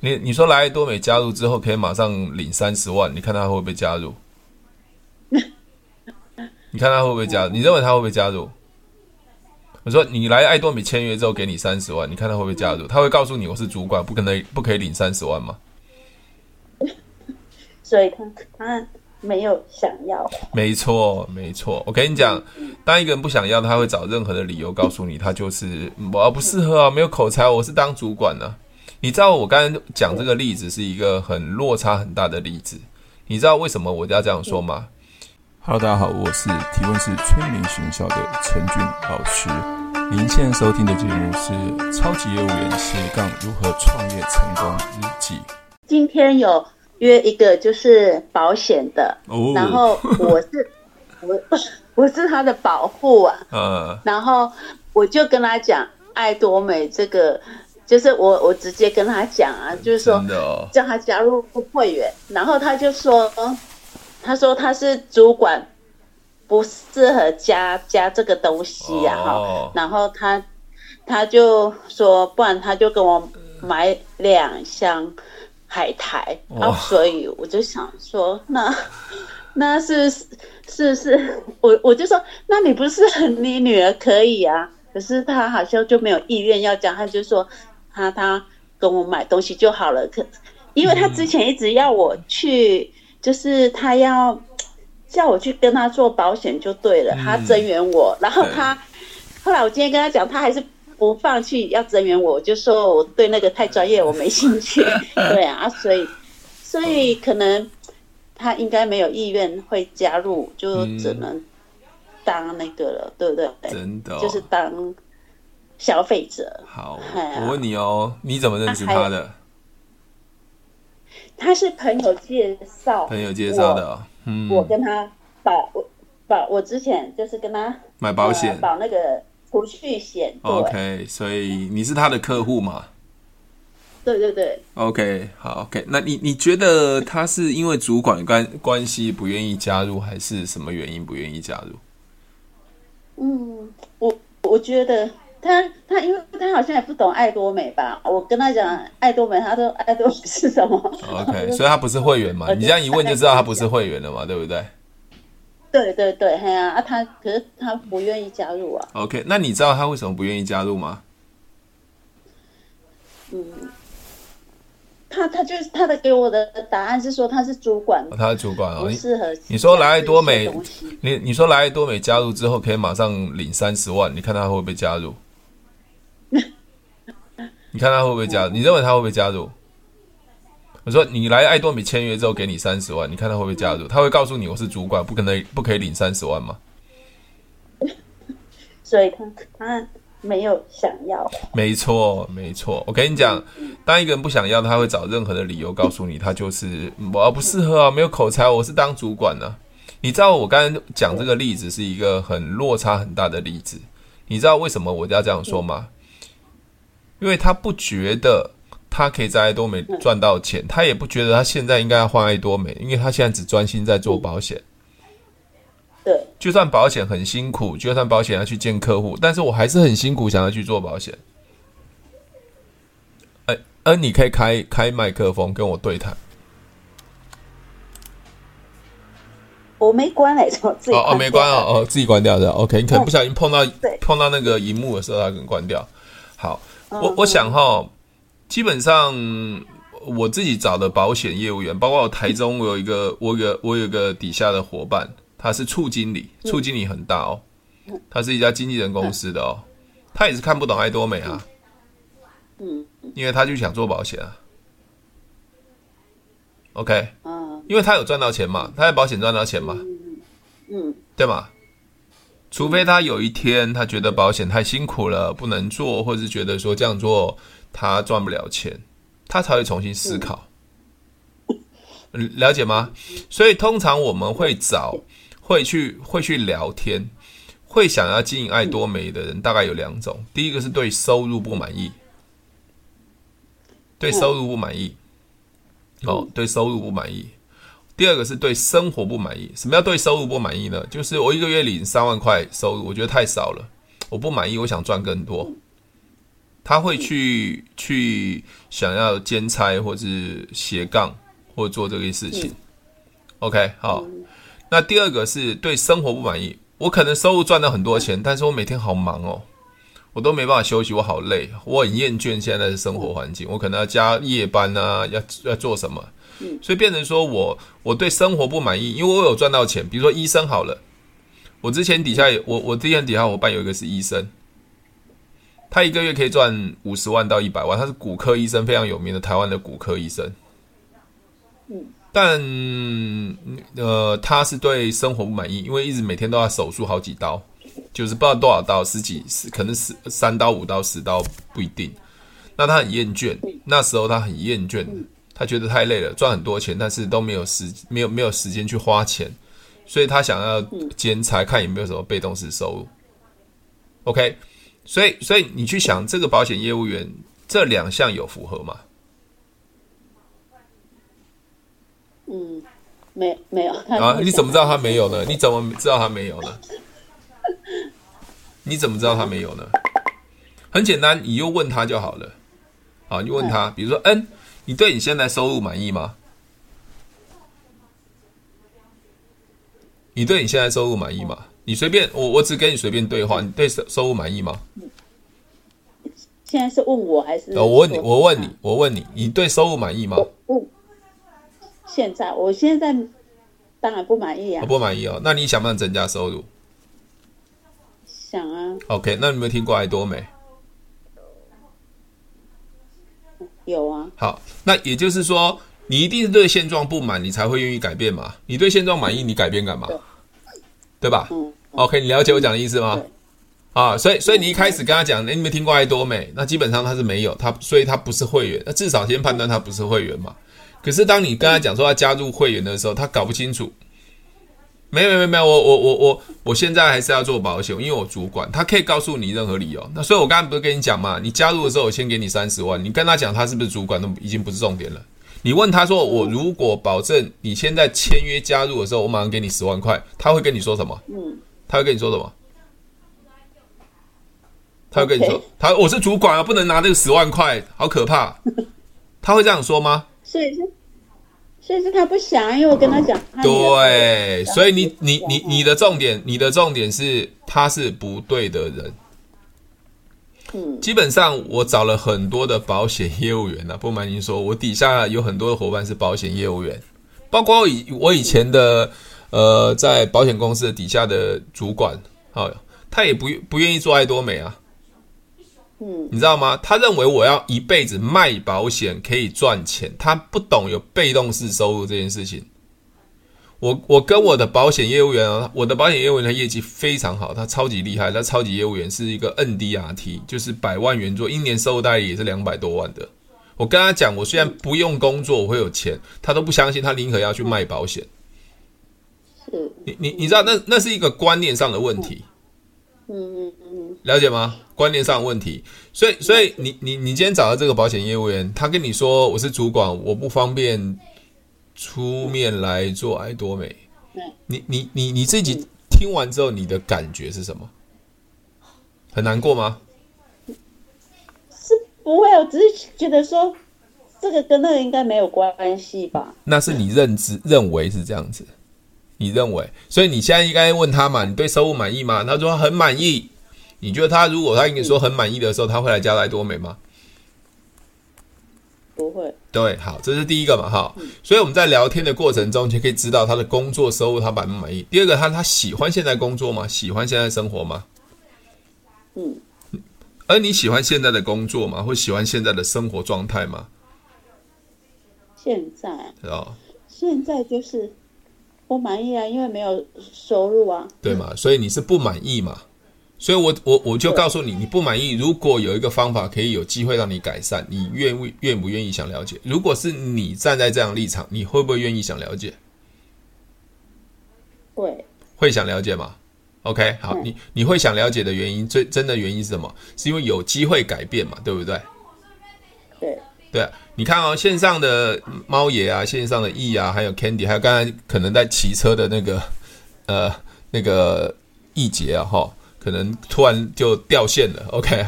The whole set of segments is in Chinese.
你你说来爱多美加入之后可以马上领三十万，你看他会不会加入？你看他会不会加入？你认为他会不会加入？我说你来爱多美签约之后给你三十万，你看他会不会加入？他会告诉你我是主管，不可能不可以领三十万吗？所以他他没有想要。没错没错，我跟你讲，当一个人不想要，他会找任何的理由告诉你，他就是我不适合啊，没有口才，我是当主管呢、啊。你知道我刚才讲这个例子是一个很落差很大的例子，你知道为什么我要这样说吗？Hello，大家好，我是提问是催眠学校的陈俊老师。您现在收听的节目是《超级业务员斜杠如何创业成功日记》。今天有约一个就是保险的，oh. 然后我是 我我是他的保护啊，uh. 然后我就跟他讲爱多美这个，就是我我直接跟他讲啊，就是说叫他加入会员，然后他就说。他说他是主管，不适合加加这个东西呀，哈。Oh. 然后他他就说，不然他就跟我买两箱海苔。Oh. 然后所以我就想说，那 那是是是，我我就说，那你不是你女儿可以啊？可是他好像就没有意愿要加，他就说他他跟我买东西就好了。可因为他之前一直要我去。就是他要叫我去跟他做保险就对了，他增援我，然后他后来我今天跟他讲，他还是不放弃要增援我，我就说我对那个太专业我没兴趣，对啊，所以所以可能他应该没有意愿会加入，就只能当那个了，对不对？真的，就是当消费者。好，我问你哦，你怎么认识他的？他是朋友介绍，朋友介绍的，嗯，我跟他保我保我之前就是跟他买保险，保那个储蓄险。OK，所以你是他的客户嘛？对对对。OK，好，OK，那你你觉得他是因为主管关关系不愿意加入，还是什么原因不愿意加入？嗯，我我觉得。他他，因为他好像也不懂爱多美吧？我跟他讲爱多美，他说爱多美是什么？OK，所以他不是会员嘛？你这样一问就知道他不是会员了嘛？对不对？对对对，嘿啊，啊他可是他不愿意加入啊。OK，那你知道他为什么不愿意加入吗？嗯，他他就是他的给我的答案是说他是主管，哦、他是主管哦，不适合你。你说来爱多美，你你说来爱多美加入之后可以马上领三十万，你看他会不会加入？你看他会不会加入？你认为他会不会加入？我说你来爱多米签约之后给你三十万，你看他会不会加入？他会告诉你我是主管，不可能不可以领三十万吗？所以他他没有想要。没错没错，我跟你讲，当一个人不想要，他会找任何的理由告诉你，他就是我不适合啊，没有口才，我是当主管呢、啊。你知道我刚才讲这个例子是一个很落差很大的例子，你知道为什么我要这样说吗？因为他不觉得他可以在爱多美赚到钱，他也不觉得他现在应该要换爱多美，因为他现在只专心在做保险。对，就算保险很辛苦，就算保险要去见客户，但是我还是很辛苦，想要去做保险。哎，而你可以开开麦克风跟我对谈。我没关哎，我自己哦哦没关哦哦自己关掉的。OK，你可能不小心碰到碰到那个荧幕的时候，它可能关掉。好。我我想哈，基本上我自己找的保险业务员，包括我台中，我有一个，我有个，我有个底下的伙伴，他是处经理，处经理很大哦，他是一家经纪人公司的哦，他也是看不懂爱多美啊，嗯，因为他就想做保险啊，OK，嗯，因为他有赚到钱嘛，他在保险赚到钱嘛，嗯，对吗？除非他有一天他觉得保险太辛苦了，不能做，或者是觉得说这样做他赚不了钱，他才会重新思考。了解吗？所以通常我们会找，会去，会去聊天，会想要经营爱多美的人，大概有两种。第一个是对收入不满意，对收入不满意，哦，对收入不满意。第二个是对生活不满意。什么叫对收入不满意呢？就是我一个月领三万块收入，我觉得太少了，我不满意，我想赚更多。他会去去想要兼差或是斜杠或做这个事情。嗯、OK，好。嗯、那第二个是对生活不满意。我可能收入赚了很多钱，但是我每天好忙哦，我都没办法休息，我好累，我很厌倦现在的生活环境。我可能要加夜班啊，要要做什么？所以变成说我我对生活不满意，因为我有赚到钱。比如说医生好了，我之前底下有我我之前底下伙伴有一个是医生。他一个月可以赚五十万到一百万，他是骨科医生，非常有名的台湾的骨科医生。嗯，但呃，他是对生活不满意，因为一直每天都要手术好几刀，就是不知道多少刀，十几十，可能十三刀、五刀、十刀不一定。那他很厌倦，那时候他很厌倦，他觉得太累了，赚很多钱，但是都没有时没有没有时间去花钱，所以他想要兼差，看有没有什么被动式收入。OK。所以，所以你去想这个保险业务员这两项有符合吗？嗯，没没有啊？你怎么知道他没有呢？你怎么知道他没有呢？你怎么知道他没有呢？很简单，你又问他就好了。啊，你问他，比如说，嗯，你对你现在收入满意吗？你对你现在收入满意吗？你随便，我我只跟你随便对话。你对收收入满意吗？现在是问我还是？我问你，我问你，我问你，你对收入满意吗？不，现在我现在当然不满意啊。不满意哦，那你想不想增加收入？想啊。OK，那你有没有听过爱多美？有啊。好，那也就是说，你一定是对现状不满，你才会愿意改变嘛？你对现状满意，你改变干嘛？对吧？嗯，OK，你了解我讲的意思吗？啊，所以所以你一开始跟他讲，哎，你没听过爱多美？那基本上他是没有，他所以他不是会员，那至少先判断他不是会员嘛。可是当你跟他讲说要加入会员的时候，他搞不清楚。没有没有没有，我我我我我现在还是要做保险，因为我主管，他可以告诉你任何理由。那所以我刚刚不是跟你讲嘛，你加入的时候我先给你三十万，你跟他讲他是不是主管，都已经不是重点了。你问他说：“我如果保证你现在签约加入的时候，我马上给你十万块。”他会跟你说什么？嗯，他会跟你说什么？他会跟你说：“他我是主管啊，不能拿这个十万块，好可怕。”他会这样说吗？所以是，所以是他不想，因为我跟他讲。对，所以你你你你的重点，你的重点是他是不对的人。基本上我找了很多的保险业务员啊，不瞒您说，我底下有很多的伙伴是保险业务员，包括我以我以前的呃在保险公司的底下的主管，好，他也不不愿意做爱多美啊，嗯，你知道吗？他认为我要一辈子卖保险可以赚钱，他不懂有被动式收入这件事情。我我跟我的保险业务员啊，我的保险业务员的业绩非常好，他超级厉害，他超级业务员是一个 NDRT，就是百万圆桌，一年收入大概也是两百多万的。我跟他讲，我虽然不用工作，我会有钱，他都不相信，他宁可要去卖保险。你你你知道那那是一个观念上的问题，嗯嗯嗯，了解吗？观念上的问题，所以所以你你你今天找到这个保险业务员，他跟你说我是主管，我不方便。出面来做爱多美，你你你你自己听完之后，你的感觉是什么？很难过吗？是不会，我只是觉得说，这个跟那个应该没有关系吧？那是你认知认为是这样子，你认为，所以你现在应该问他嘛，你对收入满意吗？他说很满意。你觉得他如果他跟你说很满意的时候，他会来加来多美吗？不会。对，好，这是第一个嘛，哈，所以我们在聊天的过程中就可以知道他的工作收入他满不满意。第二个，他他喜欢现在工作吗？喜欢现在生活吗？嗯，而你喜欢现在的工作吗？或喜欢现在的生活状态吗？现在，哦，现在就是不满意啊，因为没有收入啊，对嘛？所以你是不满意嘛？所以我，我我我就告诉你，你不满意。如果有一个方法可以有机会让你改善，你愿不愿不愿意想了解？如果是你站在这样立场，你会不会愿意想了解？会，会想了解吗？OK，好，你你会想了解的原因，最真的原因是什么？是因为有机会改变嘛，对不对？对，对啊，你看哦，线上的猫爷啊，线上的 E 啊，还有 Candy，还有刚才可能在骑车的那个呃那个易杰啊，哈。可能突然就掉线了，OK？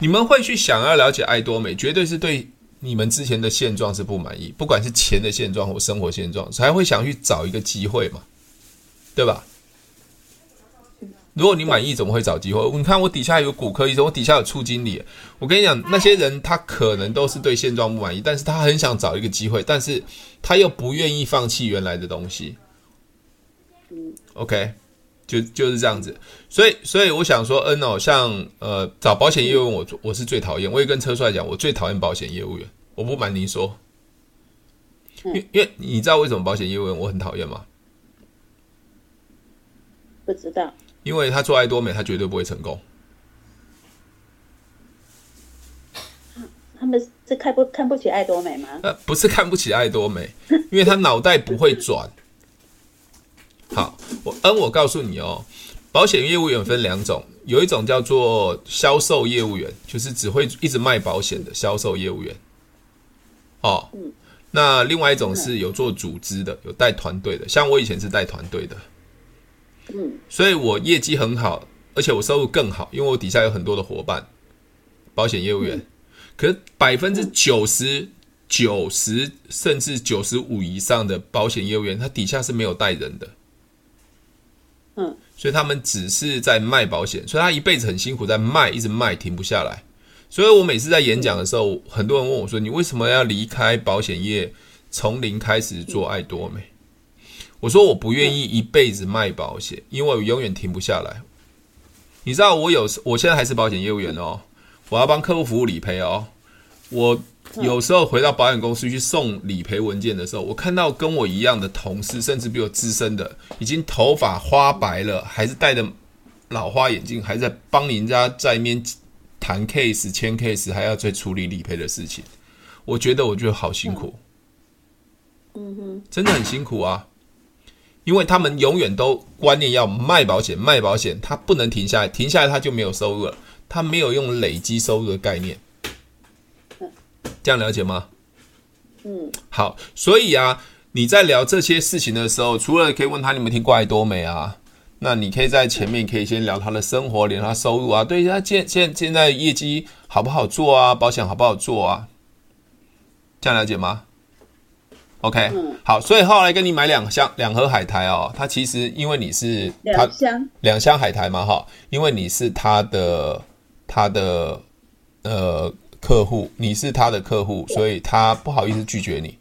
你们会去想要了解爱多美，绝对是对你们之前的现状是不满意，不管是钱的现状或生活现状，才会想去找一个机会嘛，对吧？如果你满意，怎么会找机会？你看我底下有骨科医生，我底下有处经理。我跟你讲，那些人他可能都是对现状不满意，但是他很想找一个机会，但是他又不愿意放弃原来的东西。OK，就就是这样子。所以，所以我想说，嗯哦，像呃找保险业务员，我我是最讨厌。我也跟车帅讲，我最讨厌保险业务员。我不瞒您说，因因为你知道为什么保险业务员我很讨厌吗？不知道。因为他做爱多美，他绝对不会成功。他们是看不看不起爱多美吗？呃，不是看不起爱多美，因为他脑袋不会转。好，我嗯，我告诉你哦，保险业务员分两种，有一种叫做销售业务员，就是只会一直卖保险的销售业务员。哦，嗯，那另外一种是有做组织的，有带团队的，像我以前是带团队的。嗯，所以我业绩很好，而且我收入更好，因为我底下有很多的伙伴，保险业务员。嗯、可是百分之九十九十甚至九十五以上的保险业务员，他底下是没有带人的。嗯，所以他们只是在卖保险，所以他一辈子很辛苦，在卖，一直卖，停不下来。所以我每次在演讲的时候，很多人问我说：“你为什么要离开保险业，从零开始做爱多美？”我说我不愿意一辈子卖保险，因为我永远停不下来。你知道我有，我现在还是保险业务员哦，我要帮客户服务理赔哦。我有时候回到保险公司去送理赔文件的时候，我看到跟我一样的同事，甚至比我资深的，已经头发花白了，还是戴着老花眼镜，还在帮人家在面谈 case、签 case，还要再处理理赔的事情。我觉得我觉得好辛苦，嗯哼，真的很辛苦啊。因为他们永远都观念要卖保险，卖保险，他不能停下来，停下来他就没有收入了。他没有用累积收入的概念，这样了解吗？嗯，好，所以啊，你在聊这些事情的时候，除了可以问他你们听过爱多美啊，那你可以在前面可以先聊他的生活，聊他收入啊，对他现现现在业绩好不好做啊，保险好不好做啊，这样了解吗？OK，嗯，好，所以后来跟你买两箱两盒海苔哦，他其实因为你是两箱两箱海苔嘛哈，因为你是他的他的呃客户，你是他的客户，所以他不好意思拒绝你。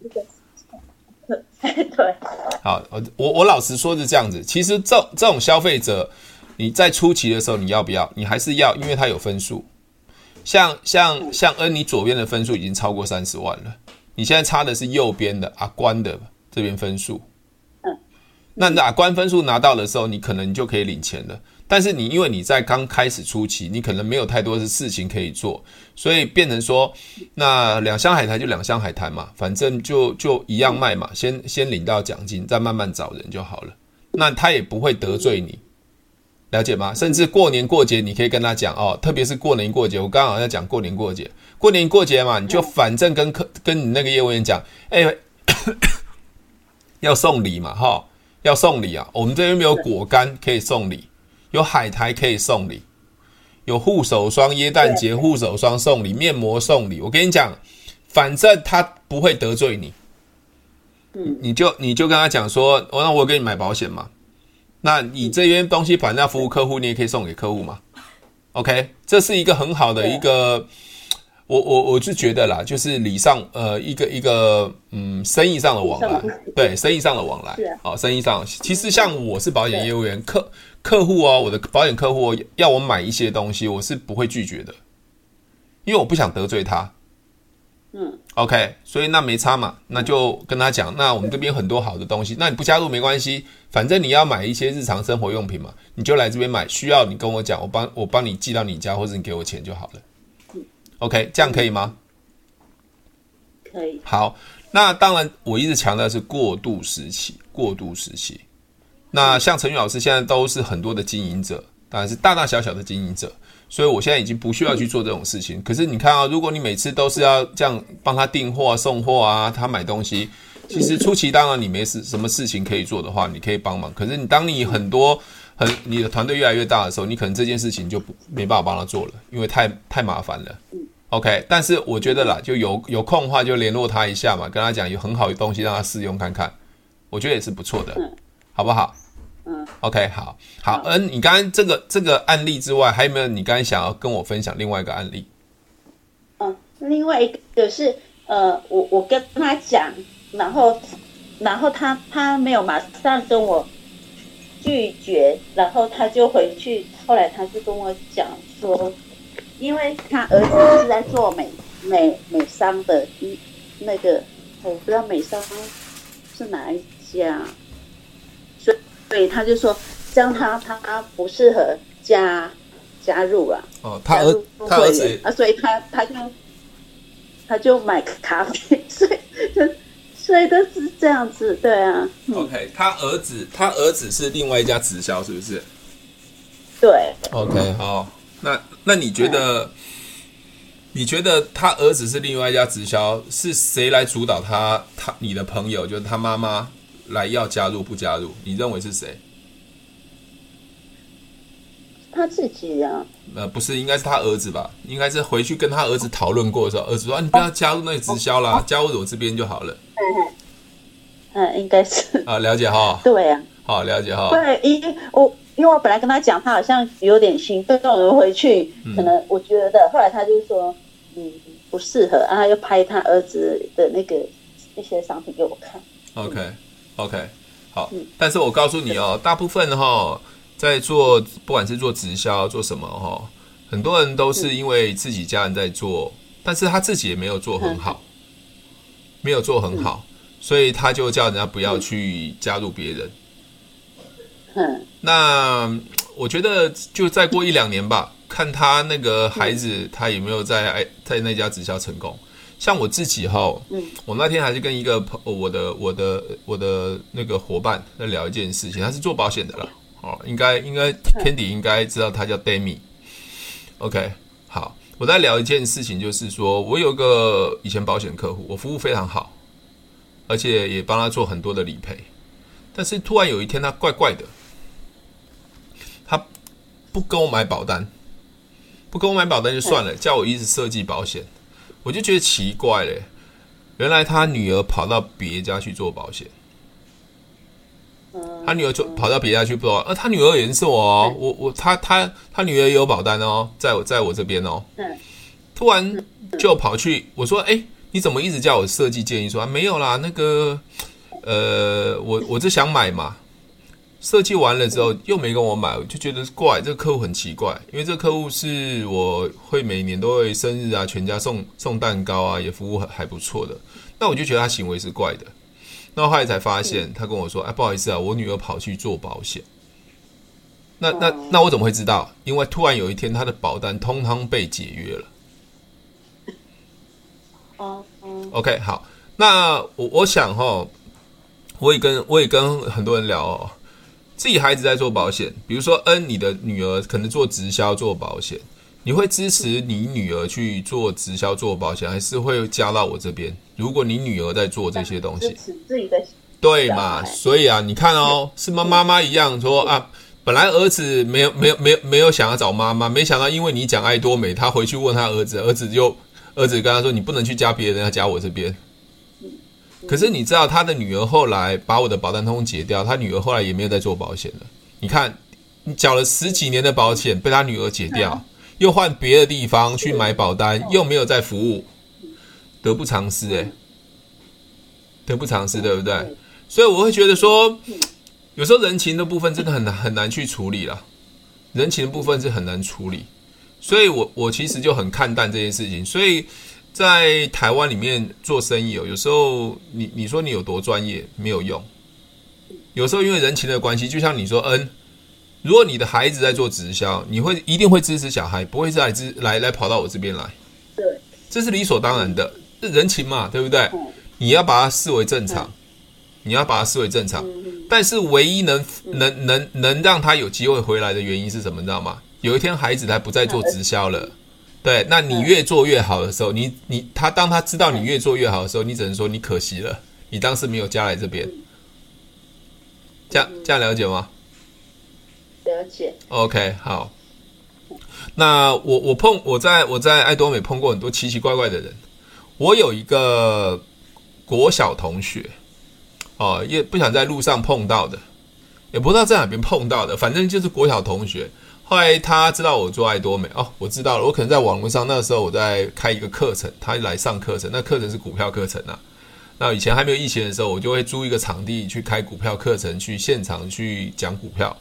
对，好，我我老实说是这样子，其实这这种消费者，你在初期的时候你要不要？你还是要，因为他有分数，像像像恩，你左边的分数已经超过三十万了。你现在差的是右边的阿关的这边分数，嗯，那阿关分数拿到的时候，你可能就可以领钱了。但是你因为你在刚开始初期，你可能没有太多的事情可以做，所以变成说，那两箱海苔就两箱海苔嘛，反正就就一样卖嘛，先先领到奖金，再慢慢找人就好了。那他也不会得罪你。了解吗？甚至过年过节，你可以跟他讲哦，特别是过年过节，我刚好在讲过年过节，过年过节嘛，你就反正跟客跟你那个业务员讲，哎、欸，要送礼嘛，哈，要送礼啊，我们这边没有果干可以送礼，有海苔可以送礼，有护手霜，耶诞节护手霜送礼，面膜送礼，我跟你讲，反正他不会得罪你，嗯，你就你就跟他讲说，我那我给你买保险嘛。那你这边东西反正要服务客户，你也可以送给客户嘛。OK，这是一个很好的一个，我我我是觉得啦，就是礼尚呃一个一个嗯生意上的往来，对生意上的往来，好生意上。其实像我是保险业务员，客客户哦，我的保险客户要我买一些东西，我是不会拒绝的，因为我不想得罪他。嗯，OK，所以那没差嘛，那就跟他讲，那我们这边很多好的东西，那你不加入没关系，反正你要买一些日常生活用品嘛，你就来这边买，需要你跟我讲，我帮我帮你寄到你家，或者你给我钱就好了。OK，这样可以吗？可以。好，那当然，我一直强调的是过渡时期，过渡时期。那像陈宇老师现在都是很多的经营者，当然是大大小小的经营者。所以我现在已经不需要去做这种事情。可是你看啊，如果你每次都是要这样帮他订货啊、送货啊、他买东西，其实初期当然你没事什么事情可以做的话，你可以帮忙。可是你当你很多很你的团队越来越大的时候，你可能这件事情就不没办法帮他做了，因为太太麻烦了。OK，但是我觉得啦，就有有空的话就联络他一下嘛，跟他讲有很好的东西让他试用看看，我觉得也是不错的，好不好？嗯，OK，好，好，嗯，你刚刚这个这个案例之外，还有没有你刚才想要跟我分享另外一个案例？嗯，另外一个是呃，我我跟他讲，然后然后他他没有马上跟我拒绝，然后他就回去，后来他就跟我讲说。因为他儿子是在做美美美商的，一那个我不知道美商是哪一家，所以所以他就说，这样他他不适合加加入啊。哦，他儿他儿子啊，所以他他就他就买咖啡，所以就所以都是这样子，对啊。OK，他儿子他儿子是另外一家直销，是不是？对。OK，好。那那你觉得？你觉得他儿子是另外一家直销，是谁来主导他？他你的朋友就是他妈妈来要加入不加入？你认为是谁？他自己呀、啊？呃，不是，应该是他儿子吧？应该是回去跟他儿子讨论过的时候，儿子说：“啊、你不要加入那个直销啦，加入我这边就好了。”嗯嗯，应该是啊，了解哈。对呀、啊，好了解哈。对，因为我。因为我本来跟他讲，他好像有点心动，人回去，可能我觉得，后来他就说，嗯，不适合，然后又拍他儿子的那个一些商品给我看。OK，OK，好。但是我告诉你哦，大部分哈，在做不管是做直销做什么哈，很多人都是因为自己家人在做，但是他自己也没有做很好，没有做很好，所以他就叫人家不要去加入别人。嗯，那我觉得就再过一两年吧，看他那个孩子他有没有在哎在那家直销成功。像我自己哈，嗯，我那天还是跟一个朋我的我的我的那个伙伴在聊一件事情，他是做保险的了，哦，应该应该 Candy 应该知道他叫 Demi。OK，好，我在聊一件事情，就是说我有个以前保险客户，我服务非常好，而且也帮他做很多的理赔，但是突然有一天他怪怪的。不跟我买保单，不跟我买保单就算了，叫我一直设计保险，我就觉得奇怪嘞。原来他女儿跑到别家去做保险，他女儿就跑到别家去做，呃，他女儿也是我哦，我我他他他女儿也有保单哦，在我在我这边哦，突然就跑去，我说，哎，你怎么一直叫我设计建议说啊？没有啦，那个，呃，我我就想买嘛。设计完了之后又没跟我买，我就觉得怪，这个客户很奇怪，因为这个客户是我会每年都会生日啊，全家送送蛋糕啊，也服务还还不错的。那我就觉得他行为是怪的。那后来才发现，他跟我说：“哎，不好意思啊，我女儿跑去做保险。”那那那我怎么会知道？因为突然有一天，他的保单通通被解约了。哦，OK，好，那我我想哈，我也跟我也跟很多人聊哦。自己孩子在做保险，比如说，嗯，你的女儿可能做直销做保险，你会支持你女儿去做直销做保险，还是会加到我这边？如果你女儿在做这些东西，支持自己的对嘛？所以啊，你看哦，是妈妈妈一样说啊，本来儿子没有没有没有没有想要找妈妈，没想到因为你讲爱多美，他回去问他儿子，儿子就儿子跟他说，你不能去加别人，要加我这边。可是你知道他的女儿后来把我的保单通通解掉，他女儿后来也没有再做保险了。你看，你缴了十几年的保险被他女儿解掉，又换别的地方去买保单，又没有再服务，得不偿失诶，得不偿失，对不对？所以我会觉得说，有时候人情的部分真的很难很难去处理了，人情的部分是很难处理，所以我我其实就很看淡这件事情，所以。在台湾里面做生意哦，有时候你你说你有多专业没有用，有时候因为人情的关系，就像你说，嗯，如果你的孩子在做直销，你会一定会支持小孩，不会是来支来来跑到我这边来，对，这是理所当然的，是人情嘛，对不对？你要把它视为正常，你要把它视为正常，但是唯一能能能能让他有机会回来的原因是什么？你知道吗？有一天孩子他不再做直销了。对，那你越做越好的时候，你你他当他知道你越做越好的时候，你只能说你可惜了，你当时没有加来这边。这样这样了解吗？了解。OK，好。那我我碰我在我在爱多美碰过很多奇奇怪怪的人。我有一个国小同学，哦，也不想在路上碰到的，也不知道在哪边碰到的，反正就是国小同学。后来他知道我做爱多美哦，我知道了，我可能在网络上那时候我在开一个课程，他来上课程，那课程是股票课程啊。那以前还没有疫情的时候，我就会租一个场地去开股票课程，去现场去讲股票。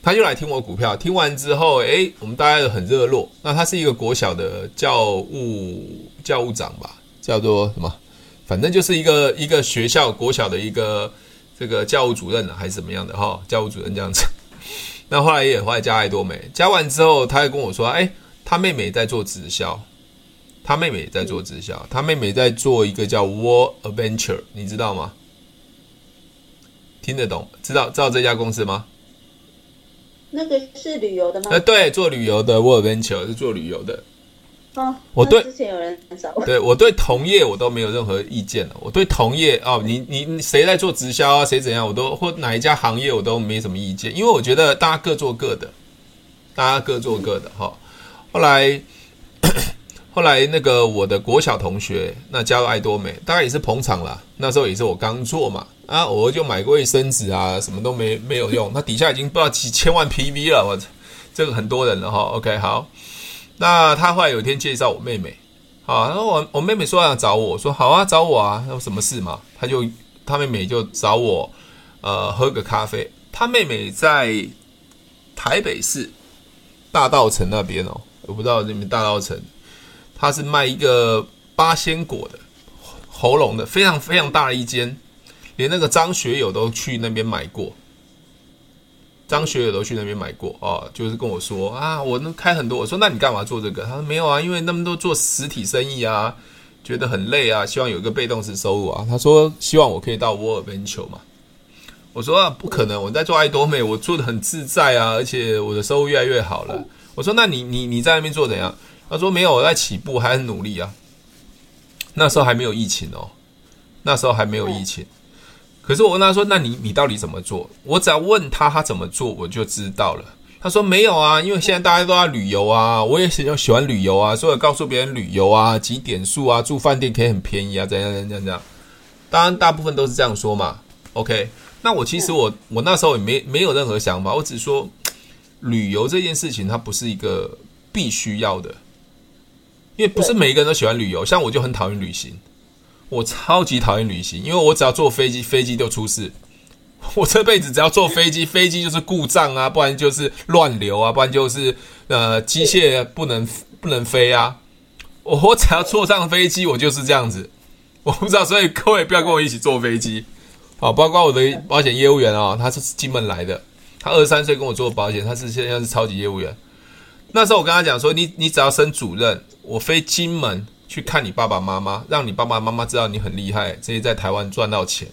他就来听我股票，听完之后，哎，我们大家都很热络。那他是一个国小的教务教务长吧，叫做什么？反正就是一个一个学校国小的一个这个教务主任还是怎么样的哈？教务主任这样子。那后来也后来加爱多美，加完之后，他还跟我说，哎，他妹妹在做直销。他妹妹也在做直销，他妹妹在做一个叫 World Adventure，你知道吗？听得懂？知道知道这家公司吗？那个是旅游的吗？呃，对，做旅游的 World Adventure 是做旅游的。哦，我对之前有人找我，对我对同业我都没有任何意见了。我对同业哦，你你谁在做直销啊？谁怎样？我都或哪一家行业我都没什么意见，因为我觉得大家各做各的，大家各做各的哈、哦。后来。后来那个我的国小同学，那加入爱多美，大概也是捧场啦。那时候也是我刚做嘛，啊，我就买过卫生纸啊，什么都没没有用。那底下已经不知道几千万 PV 了，我这个很多人了哈。OK，好，那他后来有一天介绍我妹妹，啊，然后我我妹妹说要找我，说好啊，找我啊，有什么事嘛？他就他妹妹就找我，呃，喝个咖啡。他妹妹在台北市大稻城那边哦，我不知道那边大稻埕。他是卖一个八仙果的喉咙的，非常非常大的一间，连那个张学友都去那边买过。张学友都去那边买过哦，就是跟我说啊，我能开很多。我说那你干嘛做这个？他说没有啊，因为那么多做实体生意啊，觉得很累啊，希望有一个被动式收入啊。他说希望我可以到 w o r l Venture 嘛。我说啊，不可能，我在做爱多美，我做的很自在啊，而且我的收入越来越好了。我说那你你你在那边做怎样？他说没有，我在起步，还很努力啊。那时候还没有疫情哦，那时候还没有疫情。可是我问他说：“那你你到底怎么做？”我只要问他他怎么做，我就知道了。他说：“没有啊，因为现在大家都要旅游啊，我也喜喜欢旅游啊，所以我告诉别人旅游啊，几点数啊，住饭店可以很便宜啊，怎样怎样怎样怎样。当然，大部分都是这样说嘛。OK，那我其实我我那时候也没没有任何想法，我只说旅游这件事情它不是一个必须要的。因为不是每一个人都喜欢旅游，像我就很讨厌旅行，我超级讨厌旅行，因为我只要坐飞机，飞机就出事。我这辈子只要坐飞机，飞机就是故障啊，不然就是乱流啊，不然就是呃机械不能不能飞啊。我我只要坐上飞机，我就是这样子。我不知道，所以各位不要跟我一起坐飞机啊。包括我的保险业务员啊，他是金门来的，他二十三岁跟我做保险，他是现在是超级业务员。那时候我跟他讲说，你你只要升主任，我飞金门去看你爸爸妈妈，让你爸爸妈妈知道你很厉害，这些在台湾赚到钱。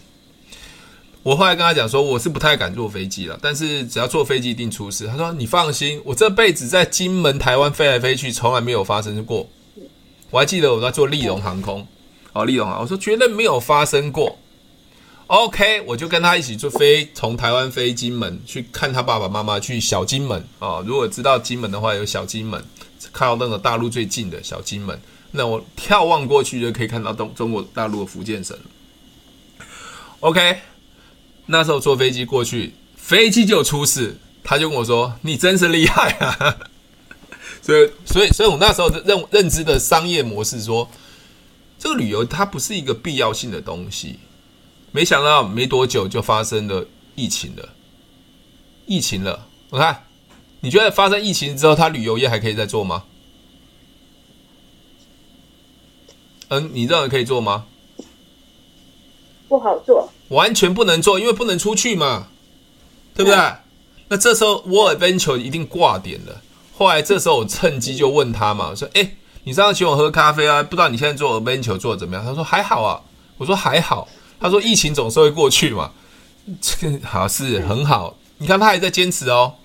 我后来跟他讲说，我是不太敢坐飞机了，但是只要坐飞机一定出事。他说你放心，我这辈子在金门、台湾飞来飞去，从来没有发生过。我还记得我在坐立荣航空，哦，立荣啊，我说绝对没有发生过。OK，我就跟他一起坐飞从台湾飞金门去看他爸爸妈妈，去小金门啊、哦。如果知道金门的话，有小金门，看到那个大陆最近的小金门，那我眺望过去就可以看到东中国大陆的福建省。OK，那时候坐飞机过去，飞机就出事，他就跟我说：“你真是厉害啊！” 所以，所以，所以我那时候认认知的商业模式说，这个旅游它不是一个必要性的东西。没想到没多久就发生了疫情了，疫情了。我看，你觉得发生疫情之后，他旅游业还可以再做吗？嗯，你认为可以做吗？不好做，完全不能做，因为不能出去嘛，对不对？嗯、那这时候 World Adventure 一定挂点了。后来这时候我趁机就问他嘛，我说：“哎，你上次请我喝咖啡啊？不知道你现在做 Adventure 做的怎么样？”他说：“还好啊。”我说：“还好。”他说：“疫情总是会过去嘛，这 个好是很好。你看他还在坚持哦，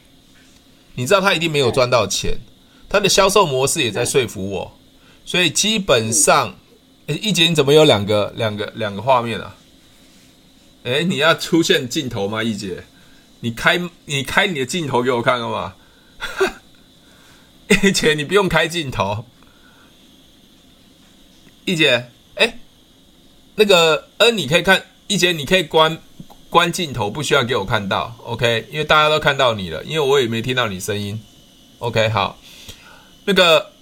你知道他一定没有赚到钱，他的销售模式也在说服我，所以基本上，哎，一姐你怎么有两个两个两个画面啊？哎，你要出现镜头吗？一姐，你开你开你的镜头给我看干嘛？一姐，你不用开镜头。一姐，哎，那个恩，你可以看。一姐，你可以关关镜头，不需要给我看到，OK？因为大家都看到你了，因为我也没听到你声音，OK？好，那个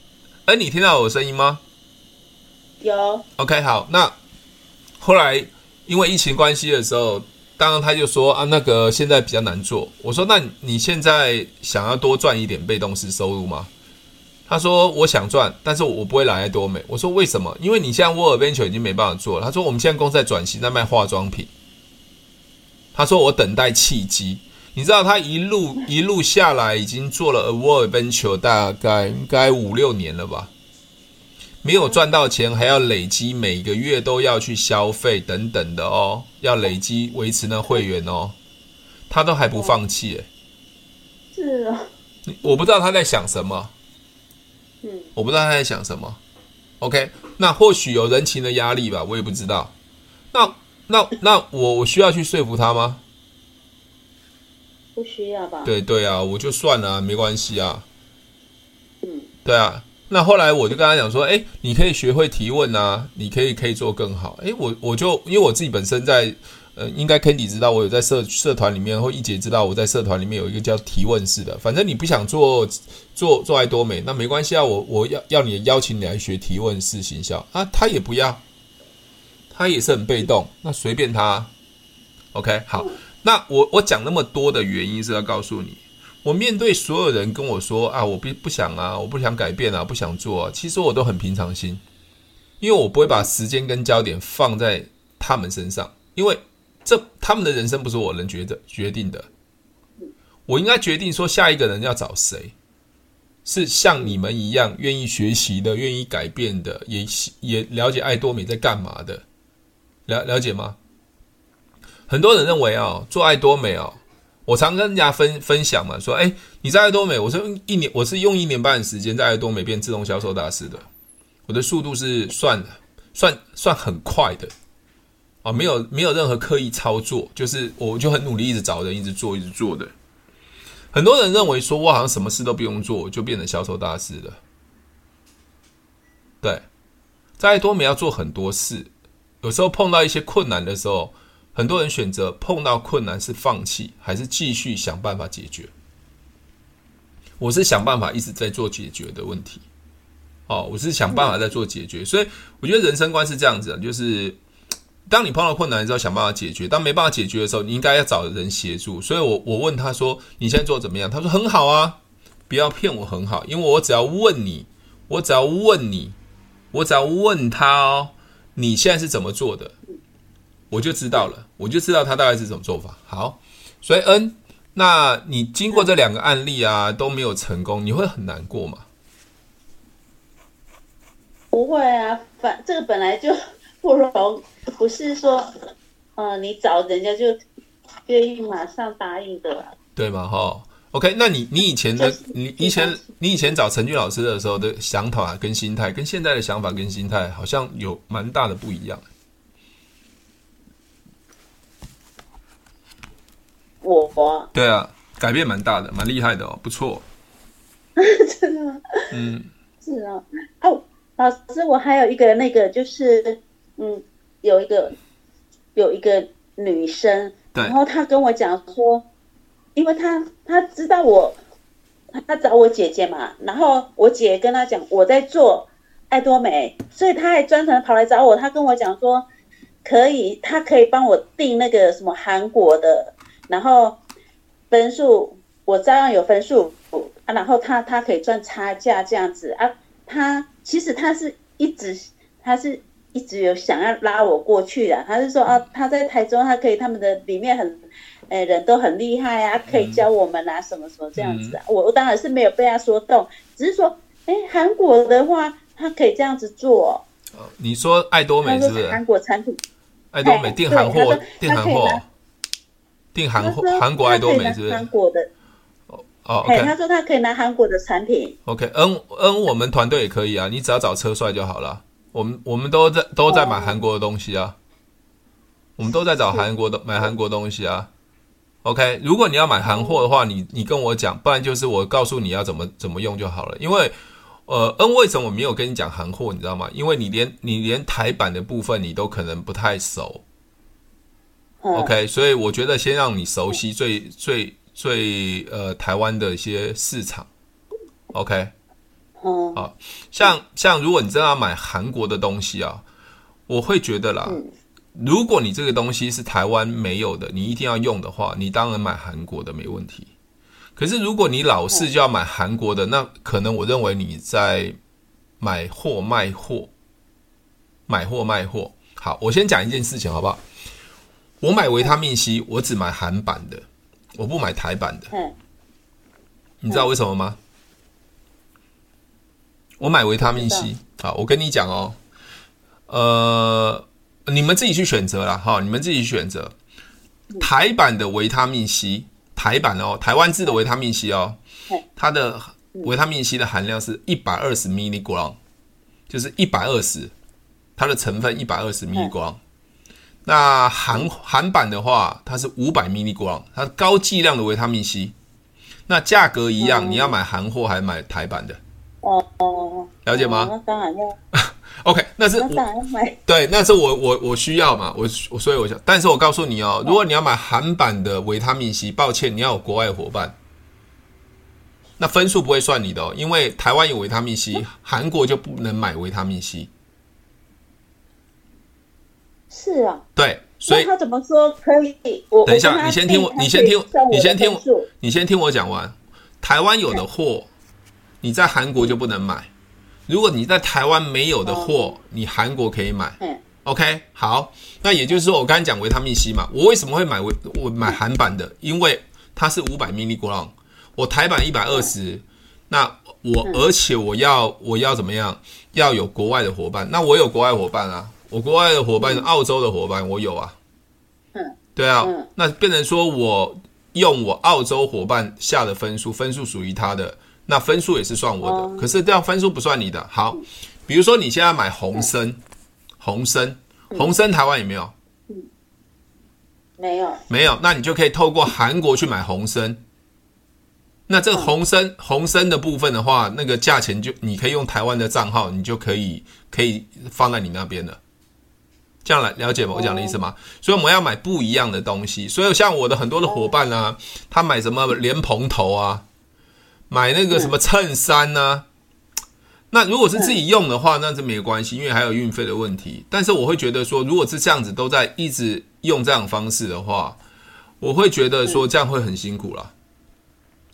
恩，你听到我声音吗？有。OK，好，那后来因为疫情关系的时候。刚刚他就说啊，那个现在比较难做。我说，那你现在想要多赚一点被动式收入吗？他说我想赚，但是我不会来多美。我说为什么？因为你现在 World Venture 已经没办法做了。他说我们现在公司在转型，在卖化妆品。他说我等待契机。你知道他一路一路下来已经做了 World Venture 大概应该五六年了吧。没有赚到钱，还要累积，每个月都要去消费等等的哦，要累积维持那会员哦，他都还不放弃哎，是啊，我不知道他在想什么，嗯，我不知道他在想什么，OK，那或许有人情的压力吧，我也不知道，那那那我我需要去说服他吗？不需要吧？对对啊，我就算了，没关系啊，嗯，对啊。那后来我就跟他讲说，哎，你可以学会提问啊，你可以可以做更好。哎，我我就因为我自己本身在，呃，应该 Candy 知道我有在社社团里面，或一姐知道我在社团里面有一个叫提问式的。反正你不想做做做爱多美，那没关系啊，我我要要你邀请你来学提问式行销啊，他也不要，他也是很被动，那随便他。OK，好，那我我讲那么多的原因是要告诉你。我面对所有人跟我说啊，我不不想啊，我不想改变啊，不想做啊，其实我都很平常心，因为我不会把时间跟焦点放在他们身上，因为这他们的人生不是我能决的决定的，我应该决定说下一个人要找谁，是像你们一样愿意学习的、愿意改变的，也也了解爱多美在干嘛的，了了解吗？很多人认为啊，做爱多美啊。我常跟人家分分享嘛，说，哎，你在爱多美，我是用一年，我是用一年半的时间在爱多美变自动销售大师的，我的速度是算算算很快的，啊，没有没有任何刻意操作，就是我就很努力，一直找人，一直做，一直做的。很多人认为说我好像什么事都不用做，就变成销售大师了。对，在爱多美要做很多事，有时候碰到一些困难的时候。很多人选择碰到困难是放弃，还是继续想办法解决？我是想办法一直在做解决的问题。哦，我是想办法在做解决，所以我觉得人生观是这样子的，就是当你碰到困难的时候，想办法解决；当没办法解决的时候，你应该要找人协助。所以我我问他说：“你现在做怎么样？”他说：“很好啊，不要骗我，很好，因为我只要问你，我只要问你，我只要问他哦，你现在是怎么做的？”我就知道了，我就知道他大概是什么做法。好，所以 N，那你经过这两个案例啊都没有成功，你会很难过吗？不会啊，反这个本来就不容，不是说，呃，你找人家就愿意马上答应的，对吗？哈，OK，那你你以前的你以前你以前找陈俊老师的时候的想法跟心态，跟现在的想法跟心态好像有蛮大的不一样。我对啊，改变蛮大的，蛮厉害的哦，不错。真的吗？嗯，是啊。哦，老师，我还有一个那个，就是嗯，有一个有一个女生，对，然后她跟我讲说，因为她她知道我，她找我姐姐嘛，然后我姐跟她讲我在做爱多美，所以她还专程跑来找我，她跟我讲说可以，她可以帮我订那个什么韩国的。然后分数我照样有分数啊，然后他他可以赚差价这样子啊，他其实他是一直他是一直有想要拉我过去的，他是说啊，他在台中他可以他们的里面很诶人都很厉害啊，可以教我们啊什么什么这样子啊，我我当然是没有被他说动，只是说诶韩国的话他可以这样子做。哦，你说爱多美是不是？韩国产品，爱多美订韩货，订韩货。订韩货，韩国爱多美是不是？韩国的哦哦，OK。他说他可以拿韩国的产品。OK，嗯嗯我们团队也可以啊，你只要找车帅就好了。我们我们都在都在买韩国的东西啊，我们都在找韩国的买韩国东西啊。OK，如果你要买韩货的话，你你跟我讲，不然就是我告诉你要怎么怎么用就好了。因为，呃嗯为什么我没有跟你讲韩货，你知道吗？因为你连你连台版的部分你都可能不太熟。OK，所以我觉得先让你熟悉最最最呃台湾的一些市场。OK，嗯，啊，像像如果你真的要买韩国的东西啊，我会觉得啦。如果你这个东西是台湾没有的，你一定要用的话，你当然买韩国的没问题。可是如果你老是就要买韩国的，那可能我认为你在买货卖货，买货卖货。好，我先讲一件事情好不好？我买维他命 C，我只买韩版的，我不买台版的。你知道为什么吗？我买维他命 C，好，我跟你讲哦，呃。你们自己去选择啦，哈！你们自己选择台版的维他命 C，台版哦，台湾制的维他命 C 哦，它的维他命 C 的含量是一百二十 milligram，就是一百二十，它的成分一百二十 milligram。那韩韩版的话，它是五百 milligram，它是高剂量的维他命 C。那价格一样，你要买韩货还是买台版的？哦哦，了解吗？那当然要。OK，那是我对，那是我我我需要嘛，我我所以我想，但是我告诉你哦，如果你要买韩版的维他命 C，抱歉，你要有国外伙伴，那分数不会算你的哦，因为台湾有维他命 C，韩国就不能买维他命 C。是啊，对，所以他怎么说可以？我等一下，你先听我，你先听，你先听，你先听我讲完。台湾有的货，你在韩国就不能买。如果你在台湾没有的货，你韩国可以买。OK，好，那也就是说，我刚才讲维他命 C 嘛，我为什么会买维我买韩版的？因为它是五百 milligram，我台版一百二十，那我而且我要我要怎么样？要有国外的伙伴，那我有国外伙伴啊，我国外的伙伴，澳洲的伙伴我有啊。嗯，对啊，那变成说我用我澳洲伙伴下的分数，分数属于他的。那分数也是算我的，可是这样分数不算你的。好，比如说你现在买红参，红参，红参台湾有没有？没有，没有。那你就可以透过韩国去买红参。那这个红参，红参的部分的话，那个价钱就你可以用台湾的账号，你就可以可以放在你那边了。这样来了解吗？我讲的意思吗？所以我们要买不一样的东西。所以像我的很多的伙伴呢、啊，他买什么莲蓬头啊？买那个什么衬衫呢？那如果是自己用的话，那这没关系，因为还有运费的问题。但是我会觉得说，如果是这样子都在一直用这样的方式的话，我会觉得说这样会很辛苦了，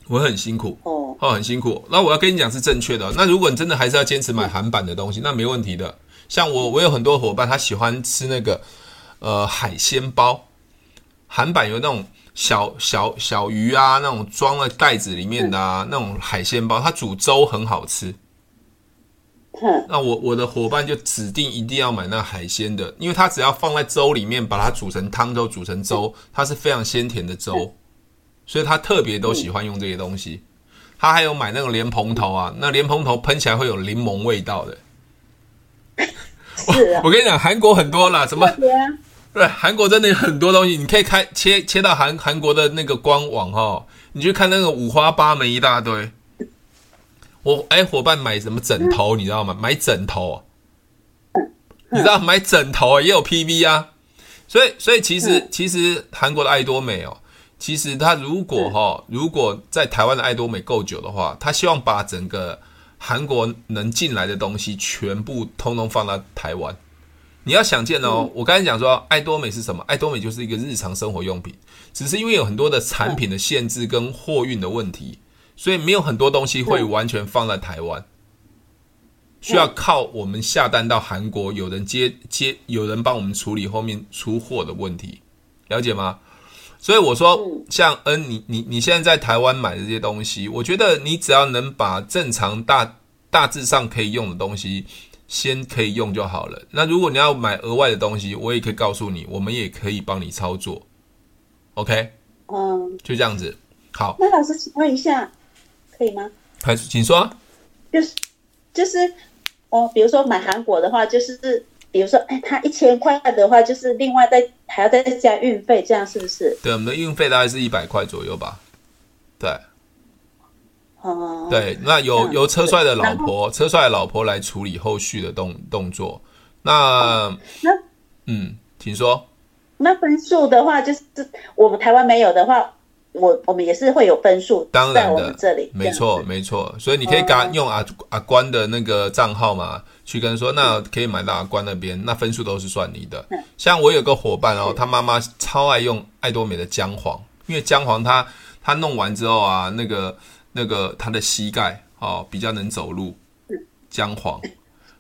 我很辛苦哦，很辛苦。那我要跟你讲是正确的。那如果你真的还是要坚持买韩版的东西，那没问题的。像我，我有很多伙伴他喜欢吃那个呃海鲜包，韩版有那种。小小小鱼啊，那种装在袋子里面的啊，那种海鲜包，它煮粥很好吃。那我我的伙伴就指定一定要买那海鲜的，因为它只要放在粥里面，把它煮成汤粥，煮成粥，它是非常鲜甜的粥，所以他特别都喜欢用这些东西。他还有买那种莲蓬头啊，那莲蓬头喷起来会有柠檬味道的。我我跟你讲，韩国很多啦，什么？对，韩国真的有很多东西，你可以开切切到韩韩国的那个官网哈，你去看那个五花八门一大堆。我哎，伙伴买什么枕头，你知道吗？买枕头，你知道买枕头也有 PV 啊。所以所以其实其实韩国的爱多美哦，其实他如果哈，如果在台湾的爱多美够久的话，他希望把整个韩国能进来的东西全部通通放到台湾。你要想见哦，我刚才讲说，爱多美是什么？爱多美就是一个日常生活用品，只是因为有很多的产品的限制跟货运的问题，所以没有很多东西会完全放在台湾，需要靠我们下单到韩国，有人接接，有人帮我们处理后面出货的问题，了解吗？所以我说，像嗯，你你你现在在台湾买的这些东西，我觉得你只要能把正常大大致上可以用的东西。先可以用就好了。那如果你要买额外的东西，我也可以告诉你，我们也可以帮你操作。OK，嗯，就这样子。好，那老师请问一下，可以吗？还是请说。就是就是哦，比如说买韩国的话，就是比如说，哎，他一千块的话，就是另外再还要再加运费，这样是不是？对，我们的运费大概是一百块左右吧。对。哦。对，那由由车帅的老婆，车帅的老婆来处理后续的动动作。那、哦、那嗯，请说。那分数的话，就是我们台湾没有的话。我我们也是会有分数，当然的，这里没错没错，所以你可以给他用阿阿关的那个账号嘛，去跟说，那可以买到阿关那边，那分数都是算你的。像我有个伙伴哦，他妈妈超爱用爱多美的姜黄，因为姜黄它它弄完之后啊，那个那个他的膝盖哦比较能走路，姜黄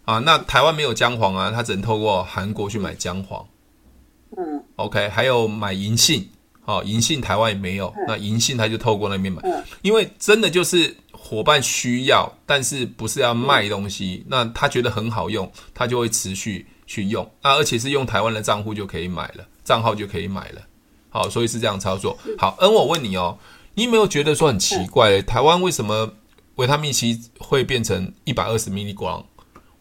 啊，那台湾没有姜黄啊，他只能透过韩国去买姜黄。嗯，OK，还有买银杏。哦，银杏台湾也没有，那银杏他就透过那边买，因为真的就是伙伴需要，但是不是要卖东西，那他觉得很好用，他就会持续去用，啊，而且是用台湾的账户就可以买了，账号就可以买了，好，所以是这样操作。好，嗯，我问你哦，你有没有觉得说很奇怪，台湾为什么维他命 C 会变成一百二十 mg？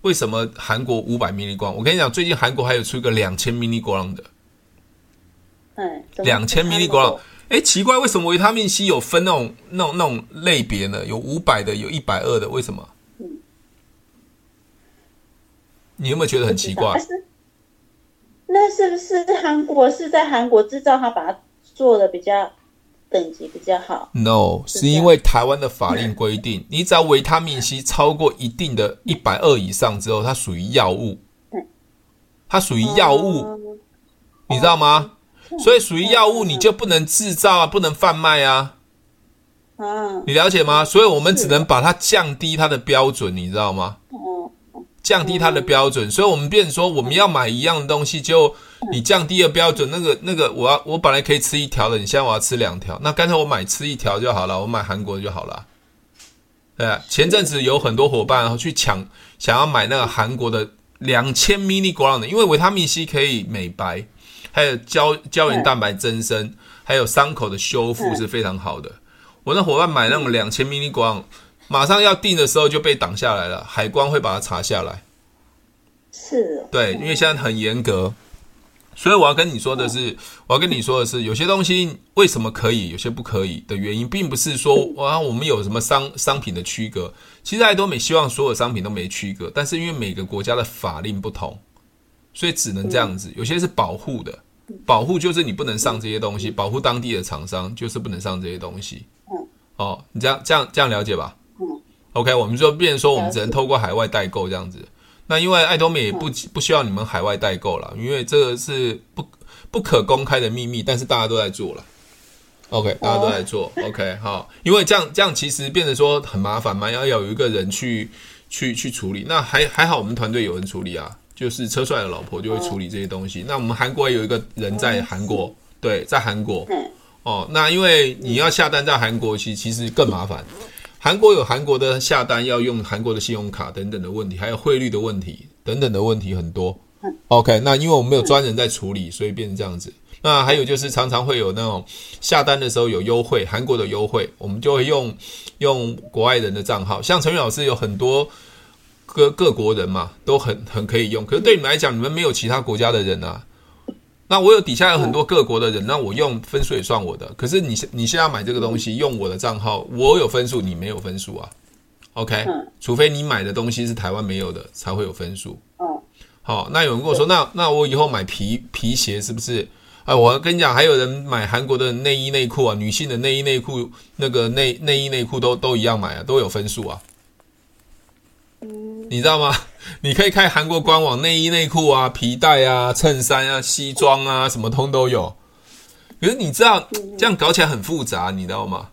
为什么韩国五百 mg？我跟你讲，最近韩国还有出一个两千 mg 的。嗯，两千 mg，哎，奇怪，为什么维他命 C 有分那种、那种、那种类别呢？有五百的，有一百二的，为什么？嗯，你有没有觉得很奇怪？那是不是韩国是在韩国制造，他把它做的比较等级比较好？No，是，是因为台湾的法令规定，你只要维他命 C 超过一定的一百二以上之后，它属于药物。它属于药物，嗯，你知道吗？所以属于药物，你就不能制造啊，不能贩卖啊。嗯，你了解吗？所以我们只能把它降低它的标准，你知道吗？降低它的标准。所以我们变成说，我们要买一样的东西，就你降低了标准，那个那个，我要我本来可以吃一条的，你现在我要吃两条，那干脆我买吃一条就好了，我买韩国就好了。对啊，前阵子有很多伙伴去抢，想要买那个韩国的两千 milligram 的，因为维他命 C 可以美白。还有胶胶原蛋白增生，还有伤口的修复是非常好的。我那伙伴买那种两千 mg，马上要订的时候就被挡下来了，海关会把它查下来。是，对，因为现在很严格，所以我要跟你说的是，我要跟你说的是，有些东西为什么可以，有些不可以的原因，并不是说啊我们有什么商商品的区隔。其实爱多美希望所有商品都没区隔，但是因为每个国家的法令不同，所以只能这样子。有些是保护的。保护就是你不能上这些东西，保护当地的厂商就是不能上这些东西。嗯，哦，你这样这样这样了解吧？嗯，OK，我们就变成说我们只能透过海外代购这样子。那因为爱多美也不不需要你们海外代购了，因为这个是不不可公开的秘密，但是大家都在做了。OK，大家都在做。OK，好，因为这样这样其实变得说很麻烦嘛，要有一个人去去去处理。那还还好，我们团队有人处理啊。就是车帅的老婆就会处理这些东西。那我们韩国也有一个人在韩国，对，在韩国。哦，那因为你要下单在韩国，其其实更麻烦。韩国有韩国的下单要用韩国的信用卡等等的问题，还有汇率的问题等等的问题很多。OK，那因为我们没有专人在处理，所以变成这样子。那还有就是常常会有那种下单的时候有优惠，韩国的优惠，我们就会用用国外人的账号。像陈宇老师有很多。各各国人嘛，都很很可以用。可是对你们来讲，你们没有其他国家的人啊。那我有底下有很多各国的人，那我用分数也算我的。可是你你现在要买这个东西，用我的账号，我有分数，你没有分数啊。OK，除非你买的东西是台湾没有的，才会有分数。哦，好，那有人跟我说，那那我以后买皮皮鞋是不是？哎，我跟你讲，还有人买韩国的内衣内裤啊，女性的内衣内裤，那个内内衣内裤都都一样买啊，都有分数啊。你知道吗？你可以看韩国官网，内衣内裤啊、皮带啊、衬衫啊、西装啊，什么通都有。可是你知道这样搞起来很复杂，你知道吗？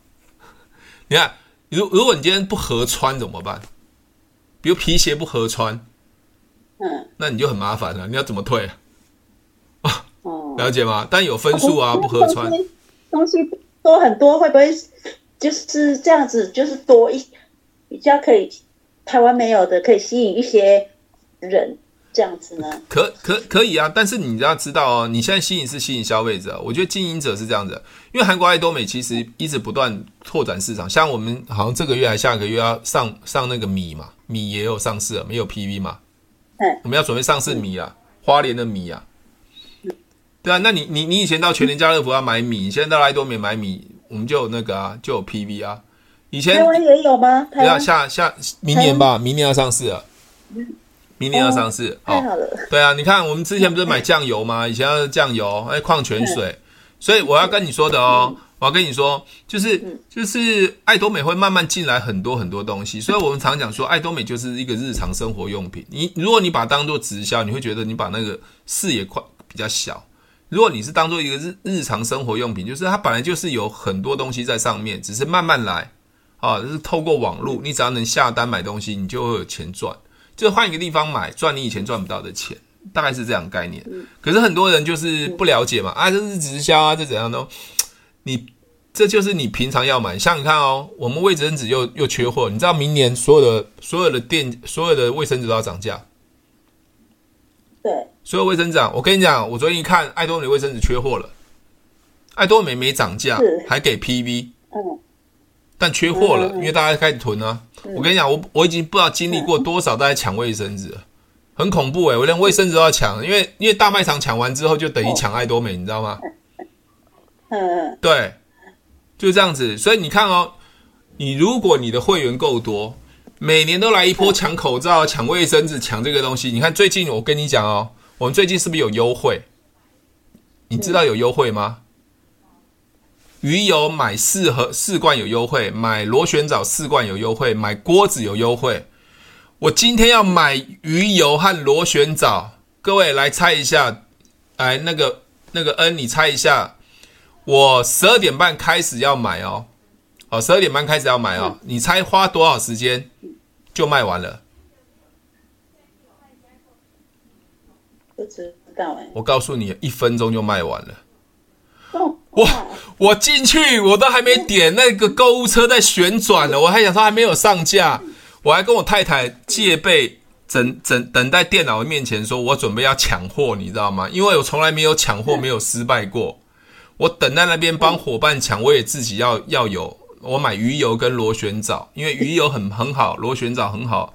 你看，如如果你今天不合穿怎么办？比如皮鞋不合穿，嗯，那你就很麻烦了。你要怎么退啊？哦，了解吗？但有分数啊，不合穿，东西多很多，会不会就是这样子？就是多一比较可以。台湾没有的，可以吸引一些人这样子呢？可可可以啊，但是你要知道哦，你现在吸引是吸引消费者，我觉得经营者是这样子，因为韩国爱多美其实一直不断拓展市场，像我们好像这个月还下个月要上上那个米嘛，米也有上市了，没有 PV 嘛，嗯，我们要准备上市米啊，花莲的米啊。对啊，那你你你以前到全联家乐福要买米，你现在到爱多美买米，我们就有那个啊，就有 PV 啊。以前台湾也有吗？台湾要下下明年吧，明年要上市了。明年要上市，太好了。对啊，你看我们之前不是买酱油吗？以前要酱油，哎，矿泉水。所以我要跟你说的哦，我要跟你说，就是就是爱多美会慢慢进来很多很多东西。所以我们常讲说，爱多美就是一个日常生活用品。你如果你把它当做直销，你会觉得你把那个视野宽比较小。如果你是当做一个日日常生活用品，就是它本来就是有很多东西在上面，只是慢慢来啊，就是透过网络，你只要能下单买东西，你就会有钱赚。就换一个地方买，赚你以前赚不到的钱，大概是这样概念。可是很多人就是不了解嘛，啊，这是直销啊，这怎样呢？你这就是你平常要买，像你看哦，我们卫生纸又又缺货，你知道明年所有的所有的店所有的卫生纸都要涨价。对，所有卫生纸啊，我跟你讲，我昨天一看，爱多美卫生纸缺货了，爱多美没涨价，还给 PV，嗯，但缺货了，因为大家开始囤啊。我跟你讲，我我已经不知道经历过多少大家抢卫生纸了，很恐怖诶，我连卫生纸都要抢，因为因为大卖场抢完之后就等于抢爱多美，你知道吗？嗯，对，就这样子。所以你看哦，你如果你的会员够多。每年都来一波抢口罩、抢卫生纸、抢这个东西。你看最近，我跟你讲哦，我们最近是不是有优惠？你知道有优惠吗？鱼油买四盒四罐有优惠，买螺旋藻四罐有优惠，买锅子有优惠。我今天要买鱼油和螺旋藻，各位来猜一下，哎，那个那个 N，你猜一下，我十二点半开始要买哦，好，十二点半开始要买哦，你猜花多少时间？就卖完了，不知道哎。我告诉你，一分钟就卖完了。我我进去，我都还没点那个购物车在旋转呢，我还想说还没有上架，我还跟我太太戒备，整整等待电脑的面前，说我准备要抢货，你知道吗？因为我从来没有抢货，没有失败过。我等在那边帮伙伴抢，我也自己要要有。我买鱼油跟螺旋藻，因为鱼油很 很好，螺旋藻很好，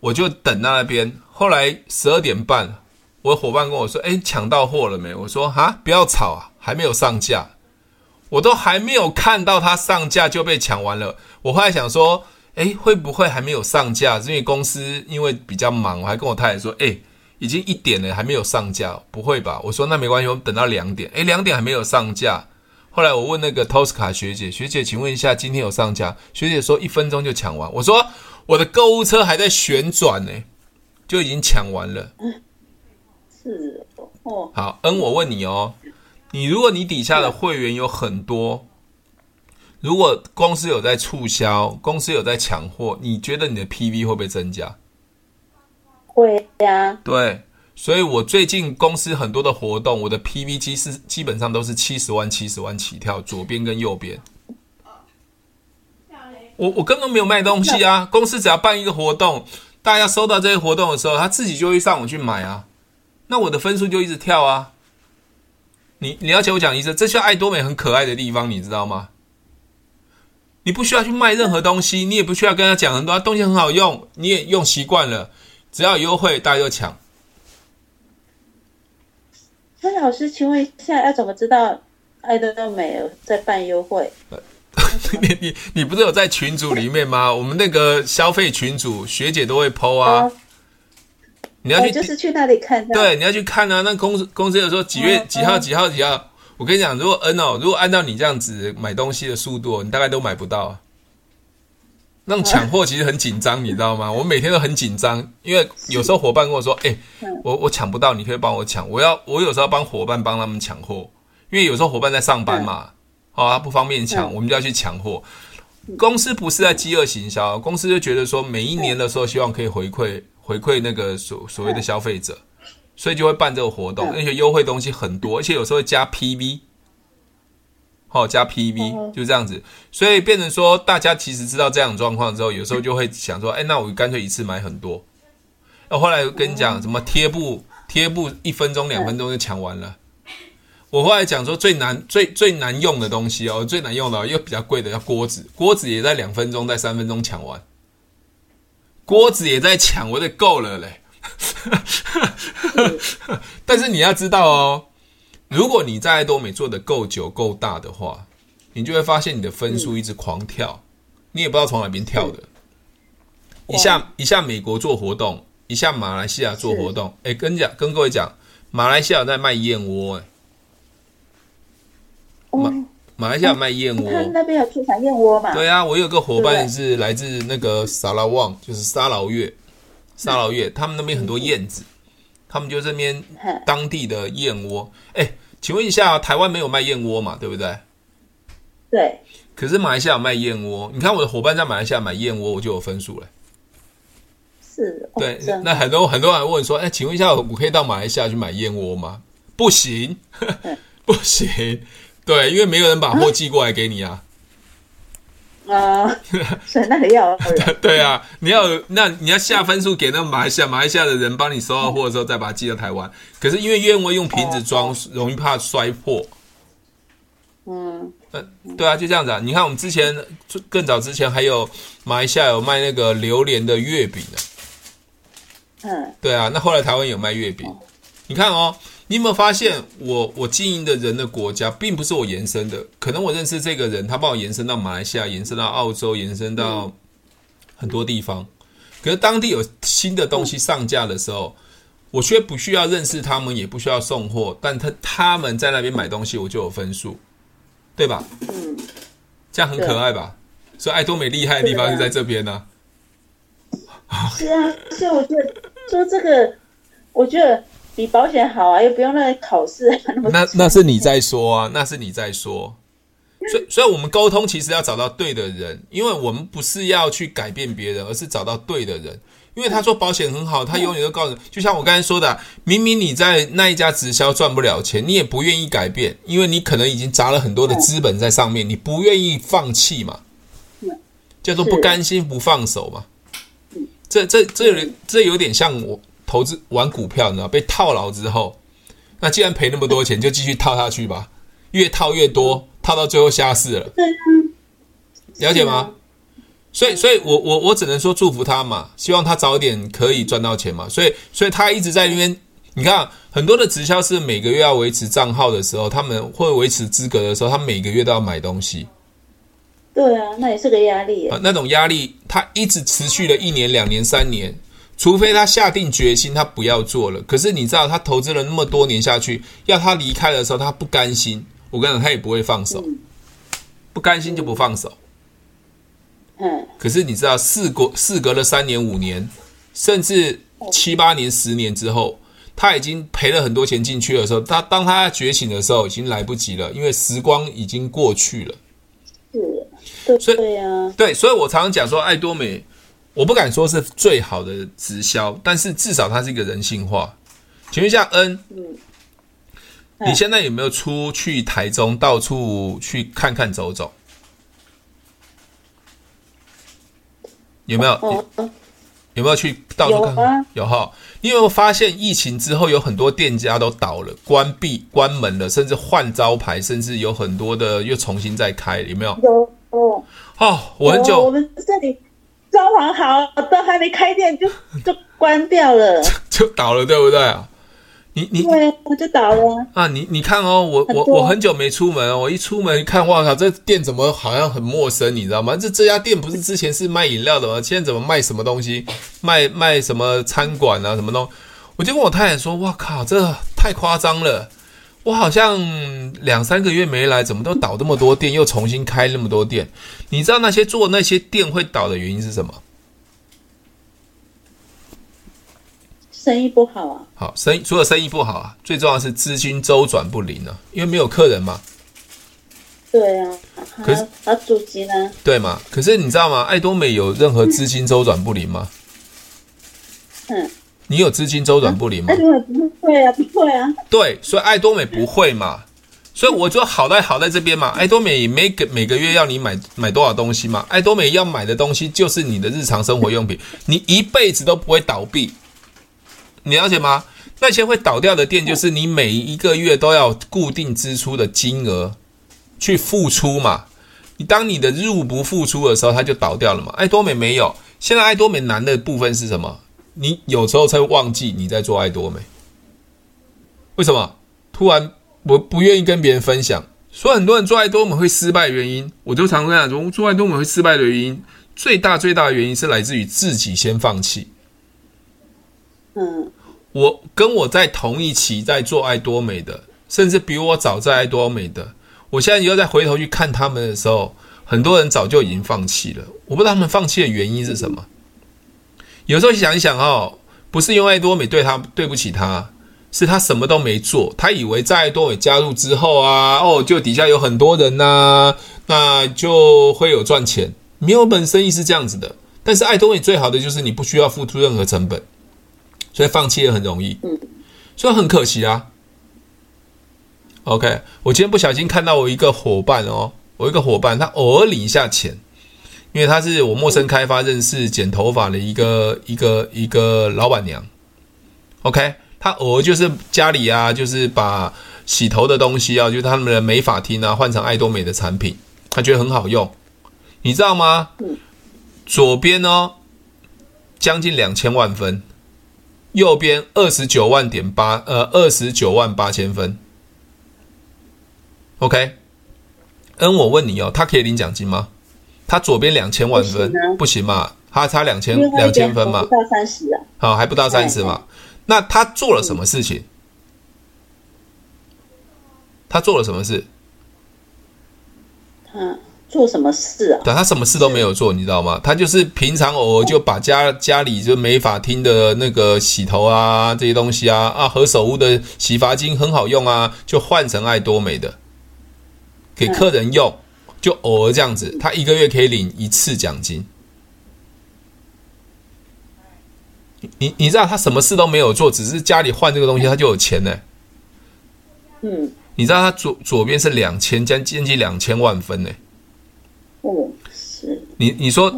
我就等在那边。后来十二点半，我伙伴跟我说：“哎，抢到货了没？”我说：“哈，不要吵啊，还没有上架，我都还没有看到它上架就被抢完了。”我后来想说：“哎，会不会还没有上架？因为公司因为比较忙，我还跟我太太说：‘哎，已经一点了，还没有上架，不会吧？’我说：‘那没关系，我们等到两点。’哎，两点还没有上架。”后来我问那个 Tosca 学姐，学姐，请问一下，今天有上架？学姐说一分钟就抢完。我说我的购物车还在旋转呢，就已经抢完了。是哦。好，嗯，我问你哦，你如果你底下的会员有很多，如果公司有在促销，公司有在抢货，你觉得你的 PV 会不会增加？会呀。对。所以我最近公司很多的活动，我的 PV 机是基本上都是七十万、七十万起跳，左边跟右边。我我根本没有卖东西啊，公司只要办一个活动，大家收到这些活动的时候，他自己就会上网去买啊，那我的分数就一直跳啊。你你要请我讲一声，这是爱多美很可爱的地方，你知道吗？你不需要去卖任何东西，你也不需要跟他讲很多东西很好用，你也用习惯了，只要有优惠，大家就抢。那老师，请问一下，要怎么知道爱多美有在办优惠？你你你不是有在群组里面吗？我们那个消费群组学姐都会 PO 啊。哦、你要去、哦、就是去那里看。对，你要去看啊。那公司公司有说几月几号几号几号？我跟你讲，如果 N 哦，如果按照你这样子买东西的速度，你大概都买不到。那种抢货其实很紧张，你知道吗？我每天都很紧张，因为有时候伙伴跟我说：“哎，我我抢不到，你可以帮我抢。”我要我有时候要帮伙伴帮他们抢货，因为有时候伙伴在上班嘛，哦，他不方便抢，我们就要去抢货。公司不是在饥饿行销，公司就觉得说每一年的时候希望可以回馈回馈那个所所谓的消费者，所以就会办这个活动，而且优惠东西很多，而且有时候会加 PV。哦，加 PV 就这样子，所以变成说，大家其实知道这样状况之后，有时候就会想说，哎，那我干脆一次买很多。那后来跟你讲，什么贴布，贴布一分钟、两分钟就抢完了。我后来讲说，最难、最最难用的东西哦，最难用的又比较贵的叫锅子，锅子也在两分钟、在三分钟抢完。锅子也在抢，我得够了嘞。但是你要知道哦，如果你在多美做的够久够大的话，你就会发现你的分数一直狂跳，你也不知道从哪边跳的。一下一下美国做活动，一下马来西亚做活动。哎，跟讲跟各位讲，马来西亚在卖燕窝，哎，马马来西亚卖燕窝，他那边有出产燕窝嘛？对啊，我有个伙伴是来自那个沙拉旺，就是沙劳越，沙劳越，他们那边很多燕子，他们就这边当地的燕窝。哎，请问一下，台湾没有卖燕窝嘛？对不对？对。可是马来西亚有卖燕窝，你看我的伙伴在马来西亚买燕窝，我就有分数了。是，对，那很多很多人问说，哎，请问一下，我可以到马来西亚去买燕窝吗？不行，不行，对，因为没有人把货寄过来给你啊。啊，所以那里要 对啊，你要那你要下分数给那马来西亚，马来西亚的人帮你收到货的时候再把它寄到台湾。可是因为燕窝用瓶子装，容易怕摔破。嗯。对啊，就这样子啊。你看，我们之前更早之前还有马来西亚有卖那个榴莲的月饼的。嗯，对啊，那后来台湾有卖月饼。你看哦，你有没有发现我我经营的人的国家，并不是我延伸的。可能我认识这个人，他帮我延伸到马来西亚，延伸到澳洲，延伸到很多地方。可是当地有新的东西上架的时候，我却不需要认识他们，也不需要送货，但他他们在那边买东西，我就有分数。对吧？嗯，这样很可爱吧？所以爱多美厉害的地方是在这边呢、啊。是啊，所以我觉得说这个，我觉得比保险好啊，又不用那考试。那那，那是你在说啊，那是你在说。所以，所以我们沟通其实要找到对的人，因为我们不是要去改变别人，而是找到对的人。因为他说保险很好，他永远都告诉你，就像我刚才说的，明明你在那一家直销赚不了钱，你也不愿意改变，因为你可能已经砸了很多的资本在上面，你不愿意放弃嘛，叫做不甘心不放手嘛。这这这有这有点像我投资玩股票，你知道，被套牢之后，那既然赔那么多钱，就继续套下去吧，越套越多，套到最后下市了，了解吗？所以，所以我我我只能说祝福他嘛，希望他早点可以赚到钱嘛。所以，所以他一直在那边。你看，很多的直销是每个月要维持账号的时候，他们会维持资格的时候，他每个月都要买东西。对啊，那也是个压力啊。那种压力，他一直持续了一年、两年、三年，除非他下定决心，他不要做了。可是你知道，他投资了那么多年下去，要他离开的时候，他不甘心。我跟你讲，他也不会放手，不甘心就不放手。嗯，可是你知道，事隔事隔了三年、五年，甚至七八年、十年之后，他已经赔了很多钱进去的时候，他当他觉醒的时候，已经来不及了，因为时光已经过去了。是，所以对呀，对，所以我常常讲说，爱多美，我不敢说是最好的直销，但是至少它是一个人性化。请问一下，恩，嗯，你现在有没有出去台中到处去看看走走？有没有？有没有去到处看看？有哈。你有没有发现疫情之后有很多店家都倒了、关闭、关门了，甚至换招牌，甚至有很多的又重新再开？有没有？有哦。哦，我很久。我们这里装潢好，都还没开店就 就关掉了，就倒了，对不对啊？你你对，我就倒了啊！你你看哦，我我我很久没出门哦，我一出门一看，哇靠，这店怎么好像很陌生？你知道吗？这这家店不是之前是卖饮料的吗？现在怎么卖什么东西？卖卖什么餐馆啊？什么东西？我就跟我太太说，哇靠，这太夸张了！我好像两三个月没来，怎么都倒那么多店，又重新开那么多店？你知道那些做那些店会倒的原因是什么？生意不好啊！好，生意除了生意不好啊，最重要的是资金周转不灵啊，因为没有客人嘛。对啊，可是啊，租金呢？对嘛？可是你知道吗？爱多美有任何资金周转不灵吗？嗯，你有资金周转不灵吗？爱多美不会啊，不会啊。对，所以爱多美不会嘛，所以我就好在好在这边嘛。爱多美也没个每个月要你买买多少东西嘛，爱多美要买的东西就是你的日常生活用品，你一辈子都不会倒闭。你了解吗？那些会倒掉的店，就是你每一个月都要固定支出的金额去付出嘛。你当你的入不敷出的时候，它就倒掉了嘛。爱多美没有，现在爱多美难的部分是什么？你有时候才会忘记你在做爱多美。为什么？突然我不愿意跟别人分享。所以很多人做爱多美会失败的原因，我就常跟他说，做爱多美会失败的原因，最大最大的原因是来自于自己先放弃。嗯，我跟我在同一期在做爱多美的，甚至比我早在爱多美的，我现在又再回头去看他们的时候，很多人早就已经放弃了。我不知道他们放弃的原因是什么。有时候想一想哦，不是因为爱多美对他对不起他。是他什么都没做，他以为在爱多美加入之后啊，哦，就底下有很多人呐、啊，那就会有赚钱。没有本生意是这样子的，但是爱多美最好的就是你不需要付出任何成本，所以放弃也很容易。嗯，所以很可惜啊。OK，我今天不小心看到我一个伙伴哦，我一个伙伴他偶尔领一下钱，因为他是我陌生开发认识剪头发的一个一个一个老板娘。OK。他偶尔就是家里啊，就是把洗头的东西啊，就是他们的美发厅啊，换成爱多美的产品，他觉得很好用，你知道吗？左边哦，将近两千万分，右边二十九万点八，呃，二十九万八千分。OK，嗯，我问你哦，他可以领奖金吗？他左边两千万分，不行嘛？他差两千两千分嘛？不到三十啊？好，还不到三十嘛？那他做了什么事情？他做了什么事？他做什么事啊？对，他什么事都没有做，你知道吗？他就是平常偶尔就把家家里就没法听的那个洗头啊这些东西啊啊何首乌的洗发精很好用啊，就换成爱多美的给客人用，就偶尔这样子，他一个月可以领一次奖金。你你知道他什么事都没有做，只是家里换这个东西，他就有钱呢。嗯，你知道他左左边是两千，将近两千万分呢。哦，是。你你说，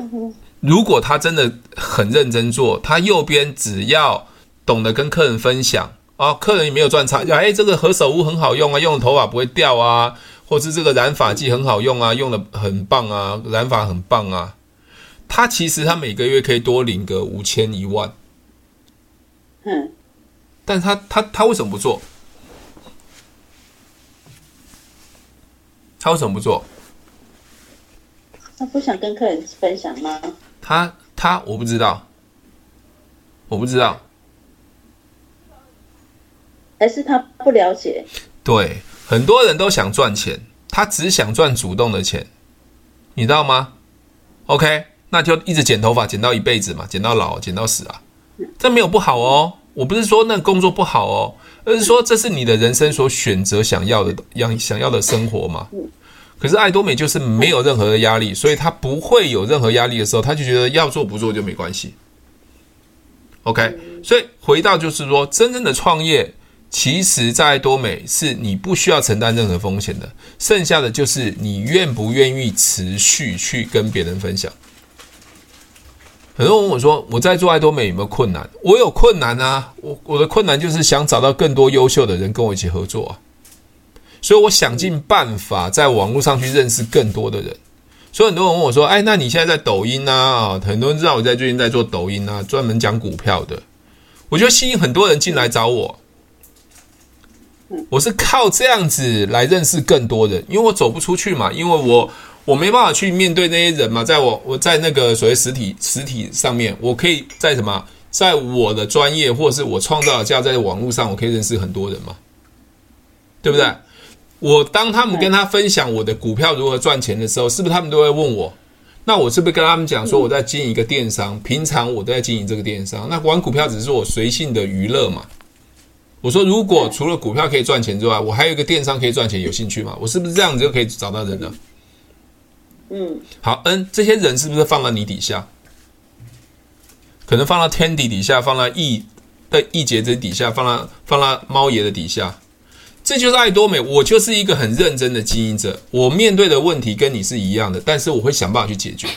如果他真的很认真做，他右边只要懂得跟客人分享啊，客人也没有赚差价，哎，这个何首乌很好用啊，用的头发不会掉啊，或是这个染发剂很好用啊，用的很棒啊，染发很棒啊，他其实他每个月可以多领个五千一万。嗯，但他他他为什么不做？他为什么不做？他不想跟客人分享吗？他他我不知道，我不知道，还是他不了解？对，很多人都想赚钱，他只想赚主动的钱，你知道吗？OK，那就一直剪头发，剪到一辈子嘛，剪到老，剪到死啊。这没有不好哦，我不是说那工作不好哦，而是说这是你的人生所选择想要的样想要的生活嘛。可是爱多美就是没有任何的压力，所以他不会有任何压力的时候，他就觉得要做不做就没关系。OK，所以回到就是说，真正的创业，其实在爱多美是你不需要承担任何风险的，剩下的就是你愿不愿意持续去跟别人分享。很多人问我说：“我在做爱多美有没有困难？我有困难啊！我我的困难就是想找到更多优秀的人跟我一起合作啊！所以我想尽办法在网络上去认识更多的人。所以很多人问我说：‘哎，那你现在在抖音啊？’啊，很多人知道我在最近在做抖音啊，专门讲股票的。我就吸引很多人进来找我。我是靠这样子来认识更多人，因为我走不出去嘛，因为我。”我没办法去面对那些人嘛，在我我在那个所谓实体实体上面，我可以在什么，在我的专业或者是我创造的价，在网络上，我可以认识很多人嘛，对不对？我当他们跟他分享我的股票如何赚钱的时候，是不是他们都会问我？那我是不是跟他们讲说我在经营一个电商？平常我都在经营这个电商，那玩股票只是我随性的娱乐嘛？我说，如果除了股票可以赚钱之外，我还有一个电商可以赚钱，有兴趣吗？我是不是这样子就可以找到人了？嗯，好，嗯，这些人是不是放到你底下？可能放到天底底下，放到易的易杰这底下，放到放到猫爷的底下。这就是爱多美，我就是一个很认真的经营者。我面对的问题跟你是一样的，但是我会想办法去解决。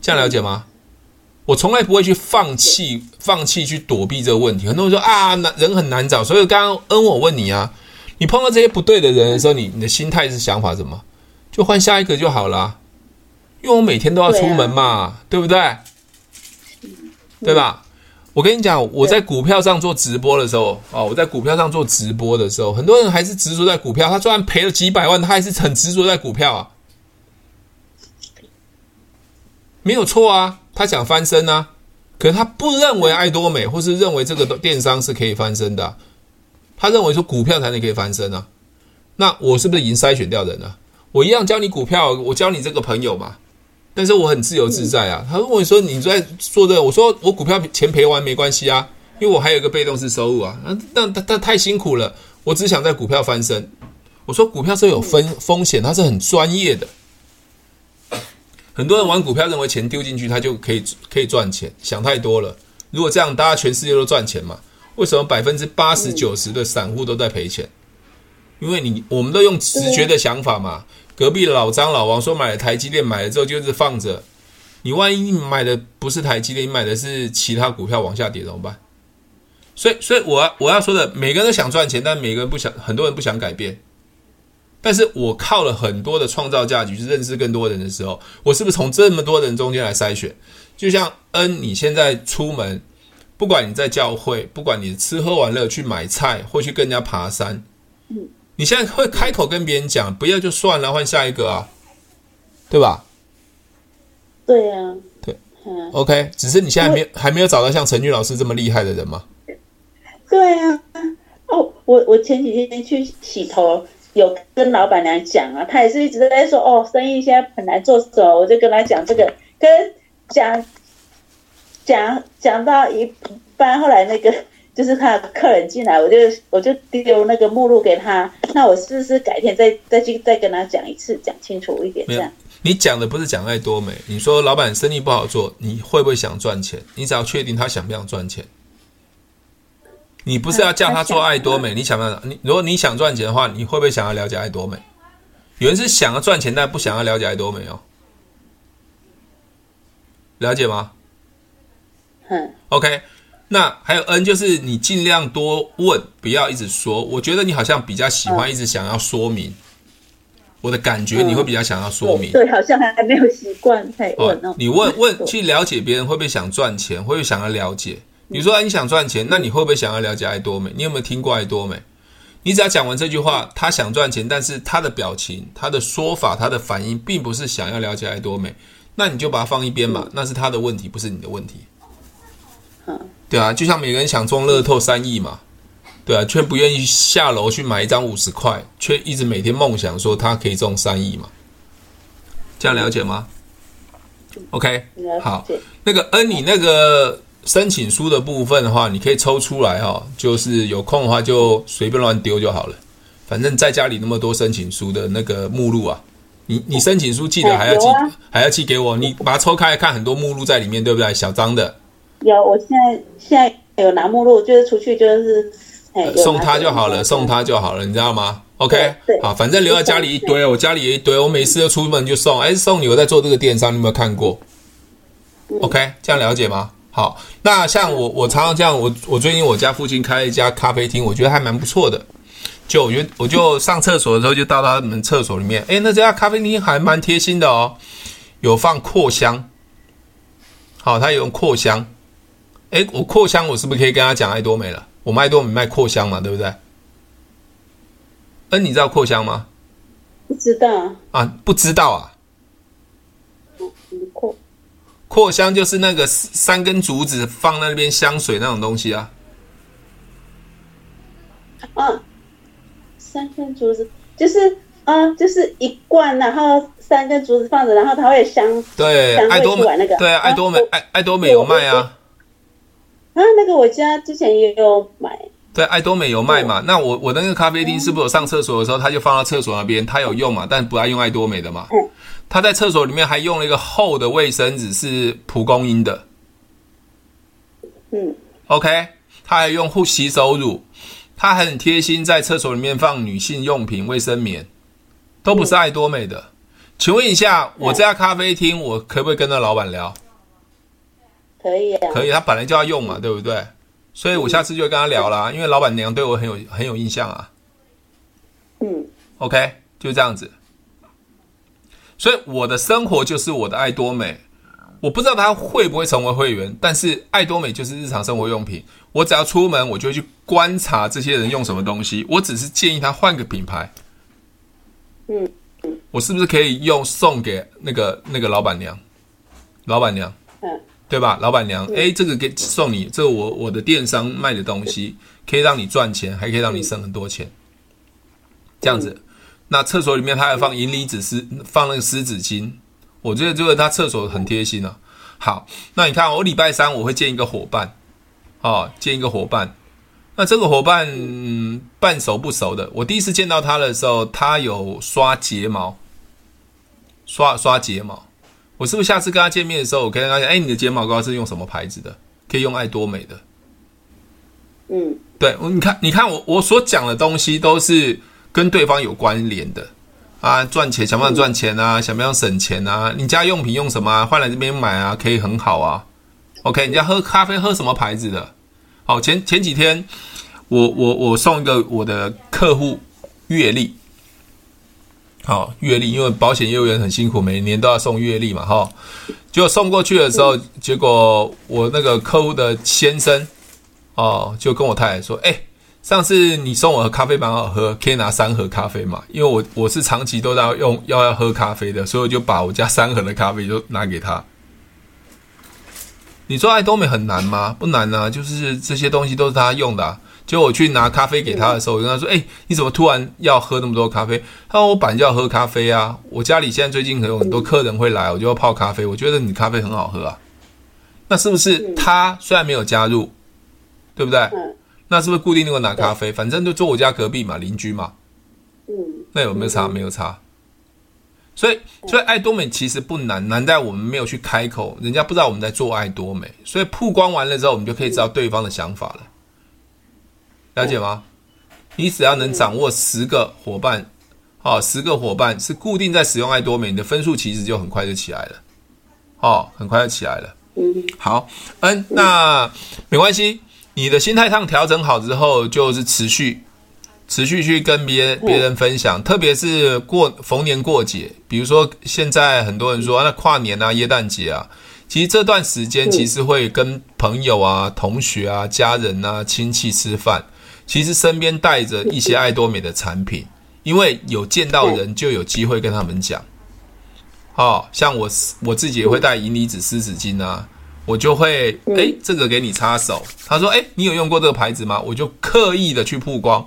这样了解吗？我从来不会去放弃，放弃去躲避这个问题。很多人说啊，难人很难找，所以刚刚恩我问你啊，你碰到这些不对的人的时候，你你的心态是想法什么？就换下一个就好了，因为我每天都要出门嘛，对，不对？对吧？我跟你讲，我在股票上做直播的时候哦，我在股票上做直播的时候，很多人还是执着在股票。他虽然赔了几百万，他还是很执着在股票啊，没有错啊，他想翻身啊。可是他不认为爱多美，或是认为这个电商是可以翻身的啊。他认为说股票才能可以翻身啊。那我是不是已经筛选掉人了？我一样教你股票，我教你这个朋友嘛。但是我很自由自在啊。他问我说：“你在做这个？”我说：“我股票钱赔完没关系啊，因为我还有一个被动式收入啊。”那那他太辛苦了，我只想在股票翻身。我说：“股票是有风风险，它是很专业的。”很多人玩股票认为钱丢进去他就可以可以赚钱，想太多了。如果这样，大家全世界都赚钱嘛？为什么百分之八十九十的散户都在赔钱？因为你我们都用直觉的想法嘛。隔壁老张老王说买了台积电，买了之后就是放着。你万一你买的不是台积电，你买的是其他股票往下跌怎么办？所以，所以我我要说的，每个人都想赚钱，但每个人不想，很多人不想改变。但是我靠了很多的创造价值去认识更多人的时候，我是不是从这么多人中间来筛选？就像恩，你现在出门，不管你在教会，不管你吃喝玩乐去买菜，或去跟人家爬山，你现在会开口跟别人讲，不要就算了，换下一个啊，对吧？对呀，对嗯，OK，只是你现在没有还没有找到像陈俊老师这么厉害的人吗？对呀，哦，我我前几天去洗头。有跟老板娘讲啊，她也是一直在说哦，生意现在很难做，什我就跟她讲这个，跟讲讲讲到一半，后来那个就是他的客人进来，我就我就丢那个目录给他，那我是不是改天再再去再跟他讲一次，讲清楚一点这样？你讲的不是讲爱多美，你说老板生意不好做，你会不会想赚钱？你只要确定他想不想赚钱。你不是要叫他做爱多美？你想不想？你如果你想赚钱的话，你会不会想要了解爱多美？有人是想要赚钱，但不想要了解爱多美哦。了解吗？嗯。OK，那还有 N，就是你尽量多问，不要一直说。我觉得你好像比较喜欢一直想要说明。我的感觉你会比较想要说明。对，好像还还没有习惯才问哦。你问问去了解别人，会不会想赚钱？会不会想要了解？比如说，你想赚钱，那你会不会想要了解爱多美？你有没有听过爱多美？你只要讲完这句话，他想赚钱，但是他的表情、他的说法、他的反应，并不是想要了解爱多美，那你就把它放一边嘛，那是他的问题，不是你的问题。对啊，就像每个人想中乐透三亿嘛，对啊，却不愿意下楼去买一张五十块，却一直每天梦想说他可以中三亿嘛，这样了解吗？OK，好，那个恩，你那个。申请书的部分的话，你可以抽出来哈，就是有空的话就随便乱丢就好了。反正在家里那么多申请书的那个目录啊，你你申请书记得还要寄，还要寄给我。你把它抽开来看，很多目录在里面，对不对？小张的。有，我现在现在有拿目录，就是出去就是，送他就好了，送他就好了，你知道吗？OK，好，反正留在家里一堆，我家里也一堆，我每次都出门就送。哎，送你，我在做这个电商，你有没有看过？OK，这样了解吗？好，那像我，我常常这样，我我最近我家附近开了一家咖啡厅，我觉得还蛮不错的。就我觉得，我就上厕所的时候就到他们厕所里面，诶，那这家咖啡厅还蛮贴心的哦，有放扩香。好，他有用扩香。诶，我扩香，我是不是可以跟他讲爱多美了？我们爱多美卖扩香嘛，对不对？嗯，你知道扩香吗？不知道啊，不知道啊。扩。扩香就是那个三根竹子放那边香水那种东西啊。嗯，三根竹子就是啊，就是一罐，然后三根竹子放着，然后它会香。对，爱多美那个。对啊，爱多美，爱爱多美有卖啊。啊，那个我家之前也有买。对，爱多美有卖嘛？那我我那个咖啡厅是不是我上厕所的时候，他就放到厕所那边，他有用嘛？但不爱用爱多美的嘛？嗯。他在厕所里面还用了一个厚的卫生纸，是蒲公英的。嗯，OK，他还用护洗手乳，他很贴心，在厕所里面放女性用品、卫生棉，都不是爱多美的。嗯、请问一下，我这家咖啡厅，我可不可以跟那老板聊？可以啊，可以，他本来就要用嘛，对不对？所以我下次就会跟他聊啦，因为老板娘对我很有很有印象啊。嗯，OK，就这样子。所以我的生活就是我的爱多美，我不知道他会不会成为会员，但是爱多美就是日常生活用品。我只要出门，我就会去观察这些人用什么东西。我只是建议他换个品牌。嗯，我是不是可以用送给那个那个老板娘？老板娘，嗯，对吧？老板娘，哎，这个给送你，这个我我的电商卖的东西可以让你赚钱，还可以让你省很多钱。这样子，那厕所里面他还放银离子湿，放那个湿纸巾。我觉得这个他厕所很贴心啊。好，那你看我礼拜三我会见一个伙伴，哦，见一个伙伴。那这个伙伴、嗯、半熟不熟的，我第一次见到他的时候，他有刷睫毛，刷刷睫毛。我是不是下次跟他见面的时候，我跟他讲，哎，你的睫毛膏是用什么牌子的？可以用爱多美的。嗯，对，你看，你看我我所讲的东西都是跟对方有关联的。啊，赚钱想不想赚钱啊，想不想省钱啊。你家用品用什么啊？换来这边买啊，可以很好啊。OK，你家喝咖啡喝什么牌子的？好，前前几天我我我送一个我的客户月历，好月历，因为保险业务员很辛苦，每年都要送月历嘛，哈。结果送过去的时候，结果我那个客户的先生哦，就跟我太太说，哎。上次你送我的咖啡蛮好喝，可以拿三盒咖啡嘛？因为我我是长期都在用要要喝咖啡的，所以我就把我家三盒的咖啡就拿给他。你说爱多美很难吗？不难啊，就是这些东西都是他用的啊。就我去拿咖啡给他的时候，我跟他说：“哎，你怎么突然要喝那么多咖啡？”他说：“我本来就要喝咖啡啊，我家里现在最近可能有很多客人会来，我就要泡咖啡。我觉得你咖啡很好喝啊。那是不是他虽然没有加入，对不对？”那是不是固定那个拿咖啡？反正就坐我家隔壁嘛，邻居嘛。嗯，那有没有差？没有差。所以，所以爱多美其实不难，难在我们没有去开口，人家不知道我们在做爱多美。所以曝光完了之后，我们就可以知道对方的想法了。了解吗？你只要能掌握十个伙伴，哦，十个伙伴是固定在使用爱多美，你的分数其实就很快就起来了。哦，很快就起来了。嗯，好，嗯，那没关系。你的心态上调整好之后，就是持续、持续去跟别别人分享，特别是过逢年过节，比如说现在很多人说那跨年啊、耶诞节啊，其实这段时间其实会跟朋友啊、同学啊、家人啊、亲戚吃饭，其实身边带着一些爱多美的产品，因为有见到人就有机会跟他们讲。哦，像我我自己也会带银离子湿纸巾啊。我就会哎，这个给你擦手。他说哎，你有用过这个牌子吗？我就刻意的去曝光。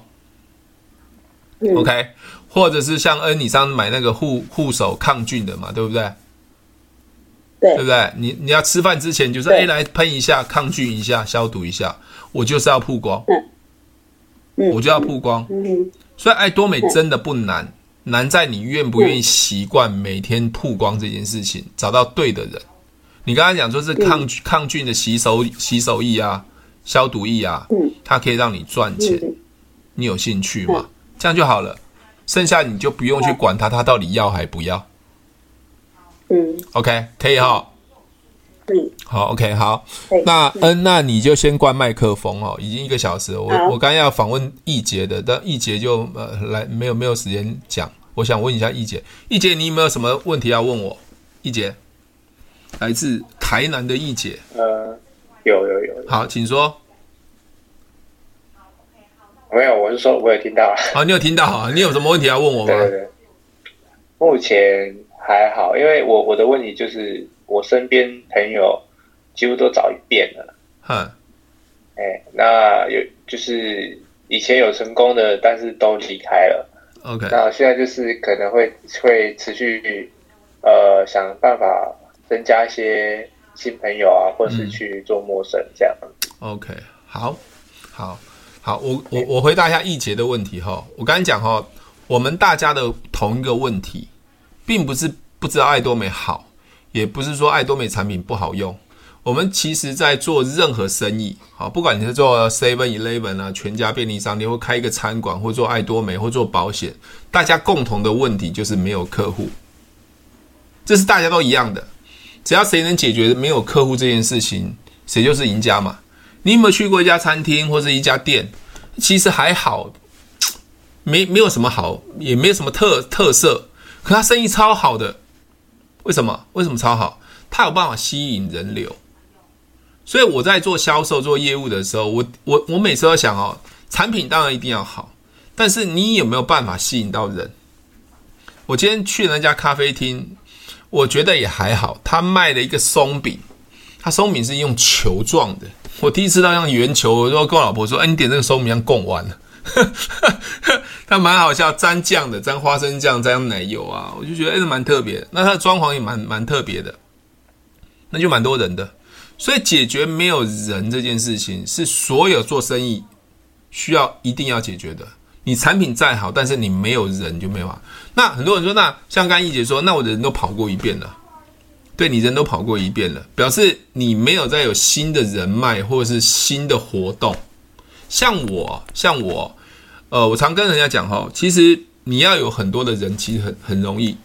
OK，或者是像恩，你上次买那个护护手抗菌的嘛，对不对？对，对不对？你你要吃饭之前就是哎，来喷一下，抗菌一下，消毒一下。我就是要曝光，我就要曝光。所以爱多美真的不难，难在你愿不愿意习惯每天曝光这件事情，找到对的人。你刚才讲说是抗抗菌的洗手洗手液啊，消毒液啊，它可以让你赚钱，你有兴趣吗？这样就好了，剩下你就不用去管它，它到底要还不要。嗯，OK，可以哈。嗯，好，OK，好。那嗯，那你就先关麦克风哦，已经一个小时了。我我刚要访问易杰的，但易杰就呃来没有没有时间讲。我想问一下易杰，易杰你有没有什么问题要问我？易杰。来自台南的易杰，呃，有有有，好，请说。没有，我是说，我有听到。好，你有听到啊？你有什么问题要问我吗？对对对，目前还好，因为我我的问题就是，我身边朋友几乎都找一遍了。哼，哎，那有就是以前有成功的，但是都离开了。OK，那现在就是可能会会持续呃想办法。增加一些新朋友啊，或是去做陌生这样。嗯、OK，好，好，好，我我我回答一下易杰的问题哈。我刚才讲哈，我们大家的同一个问题，并不是不知道爱多美好，也不是说爱多美产品不好用。我们其实在做任何生意，好，不管你是做 Seven Eleven 啊，全家便利商店，或开一个餐馆，或做爱多美，或做保险，大家共同的问题就是没有客户，这是大家都一样的。只要谁能解决没有客户这件事情，谁就是赢家嘛。你有没有去过一家餐厅或者一家店？其实还好，没没有什么好，也没有什么特特色，可他生意超好的。为什么？为什么超好？它有办法吸引人流。所以我在做销售、做业务的时候，我我我每次都想哦，产品当然一定要好，但是你有没有办法吸引到人？我今天去那家咖啡厅，我觉得也还好。他卖了一个松饼，他松饼是用球状的。我第一次到像圆球，我就跟我老婆说：“哎，你点这个松饼像贡丸。” 他蛮好笑，沾酱的，沾花生酱，沾奶油啊，我就觉得哎，蛮特别。那他的装潢也蛮蛮特别的，那就蛮多人的。所以解决没有人这件事情，是所有做生意需要一定要解决的。你产品再好，但是你没有人就没有啊。那很多人说，那像刚一姐说，那我的人都跑过一遍了，对，你人都跑过一遍了，表示你没有再有新的人脉或者是新的活动。像我，像我，呃，我常跟人家讲哈，其实你要有很多的人，其实很很容易。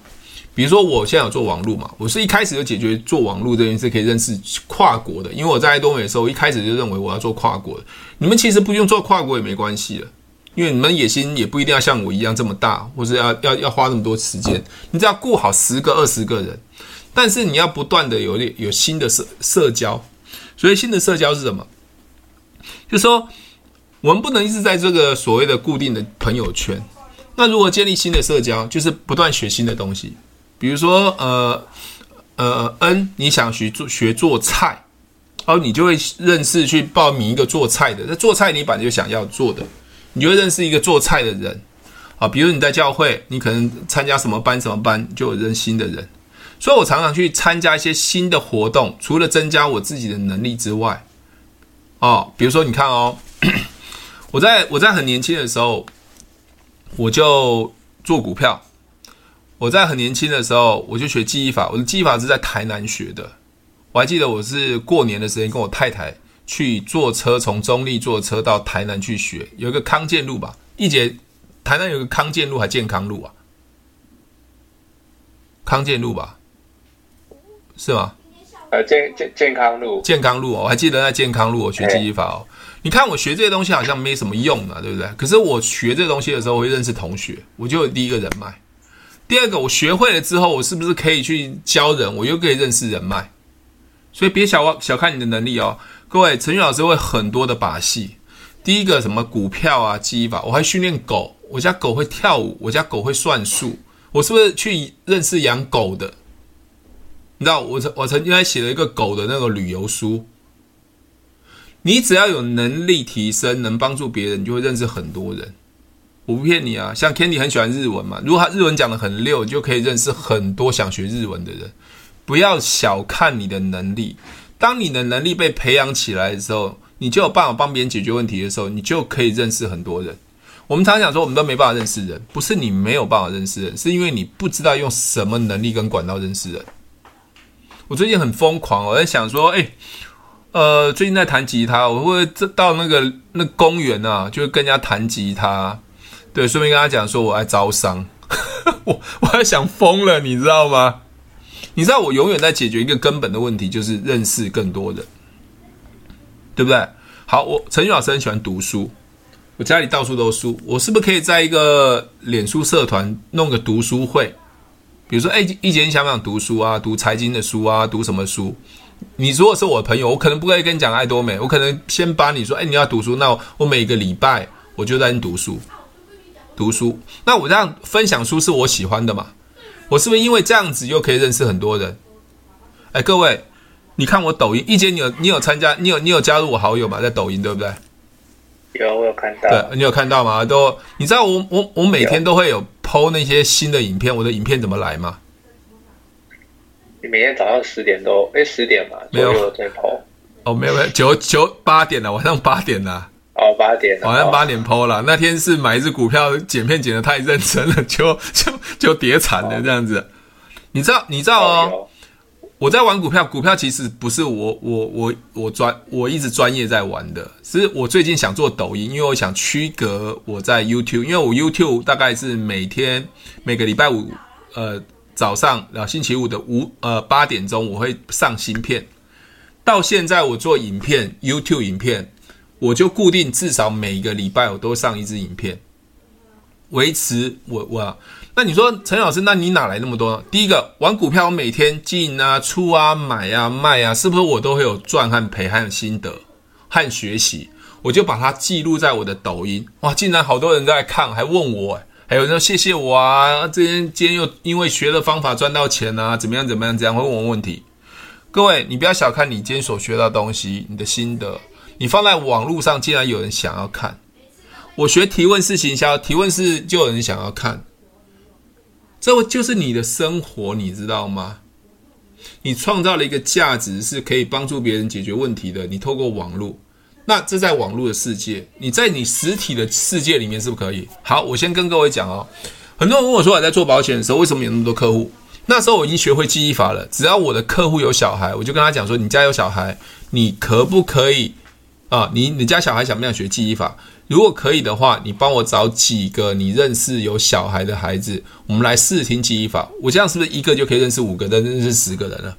比如说，我现在有做网络嘛，我是一开始就解决做网络这件事可以认识跨国的，因为我在多美的时候，一开始就认为我要做跨国的。你们其实不用做跨国也没关系的，因为你们野心也不一定要像我一样这么大，或者要要要花那么多时间。你只要顾好十个、二十个人，但是你要不断的有有新的社社交。所以新的社交是什么？就说，我们不能一直在这个所谓的固定的朋友圈。那如果建立新的社交，就是不断学新的东西。比如说，呃，呃，N，你想学做学做菜，哦，你就会认识去报名一个做菜的。那做菜你本来就想要做的，你就会认识一个做菜的人，啊，比如你在教会，你可能参加什么班什么班，就有认识新的人。所以我常常去参加一些新的活动，除了增加我自己的能力之外，哦，比如说你看哦，我在我在很年轻的时候，我就做股票。我在很年轻的时候，我就学记忆法。我的记忆法是在台南学的。我还记得我是过年的时间跟我太太去坐车，从中立坐车到台南去学。有一个康健路吧，一节台南有个康健路还健康路啊？康健路吧，是吗？呃，健健健康路，健康路哦，我还记得在健康路我学记忆法哦。你看我学这些东西好像没什么用啊，对不对？可是我学这东西的时候，我会认识同学，我就有第一个人脉。第二个，我学会了之后，我是不是可以去教人？我又可以认识人脉，所以别小小看你的能力哦，各位。陈俊老师会很多的把戏。第一个，什么股票啊、记忆法，我还训练狗，我家狗会跳舞，我家狗会算数，我是不是去认识养狗的？你知道，我曾我曾经还写了一个狗的那个旅游书。你只要有能力提升，能帮助别人，你就会认识很多人。我不骗你啊，像 Candy 很喜欢日文嘛，如果他日文讲得很溜，就可以认识很多想学日文的人。不要小看你的能力，当你的能力被培养起来的时候，你就有办法帮别人解决问题的时候，你就可以认识很多人。我们常常讲说，我们都没办法认识人，不是你没有办法认识人，是因为你不知道用什么能力跟管道认识人。我最近很疯狂，我在想说，诶，呃，最近在弹吉他，我会到那个那公园啊，就跟人家弹吉他。对，顺便跟他讲说，我爱招商，我我还想疯了，你知道吗？你知道我永远在解决一个根本的问题，就是认识更多人，对不对？好，我陈俊老师很喜欢读书，我家里到处都书，我是不是可以在一个脸书社团弄个读书会？比如说，哎，一姐你想不想读书啊？读财经的书啊？读什么书？你如果是我的朋友，我可能不会跟你讲爱多美，我可能先把你说，哎，你要读书，那我，我每个礼拜我就在你读书。读书，那我这样分享书是我喜欢的嘛？我是不是因为这样子又可以认识很多人？哎，各位，你看我抖音，一姐，你有你有参加，你有你有加入我好友吗？在抖音对不对？有，我有看到。对，你有看到吗？都，你知道我我我每天都会有 PO 那些新的影片，我的影片怎么来吗？你每天早上十点都，哎，十点嘛，没有在 PO。哦，没有没有，九九八点了，晚上八点了。哦，八点，晚上八点 PO 了。那天是买一只股票，剪片剪的太认真了，就就就跌惨了这样子。你知道，你知道哦，我在玩股票，股票其实不是我我我我专我一直专业在玩的，是我最近想做抖音，因为我想区隔我在 YouTube，因为我 YouTube 大概是每天每个礼拜五呃早上然后星期五的五呃八点钟我会上新片，到现在我做影片 YouTube 影片。我就固定至少每个礼拜我都上一支影片，维持我我。那你说陈老师，那你哪来那么多？第一个玩股票，我每天进啊、出啊、买啊、卖啊，是不是我都会有赚和赔，还有心得和学习？我就把它记录在我的抖音。哇，竟然好多人在看，还问我，还有人说谢谢我啊，今天今天又因为学的方法赚到钱啊，怎么样怎么样，这样会问我问题。各位，你不要小看你今天所学到的东西，你的心得，你放在网络上，竟然有人想要看。我学提问式行销，提问式就有人想要看。这就是你的生活，你知道吗？你创造了一个价值，是可以帮助别人解决问题的。你透过网络，那这在网络的世界，你在你实体的世界里面是不可以？好，我先跟各位讲哦。很多人问我说，我在做保险的时候，为什么有那么多客户？那时候我已经学会记忆法了。只要我的客户有小孩，我就跟他讲说：你家有小孩，你可不可以啊？你你家小孩想不想学记忆法？如果可以的话，你帮我找几个你认识有小孩的孩子，我们来试听记忆法。我这样是不是一个就可以认识五个，再认识十个人了？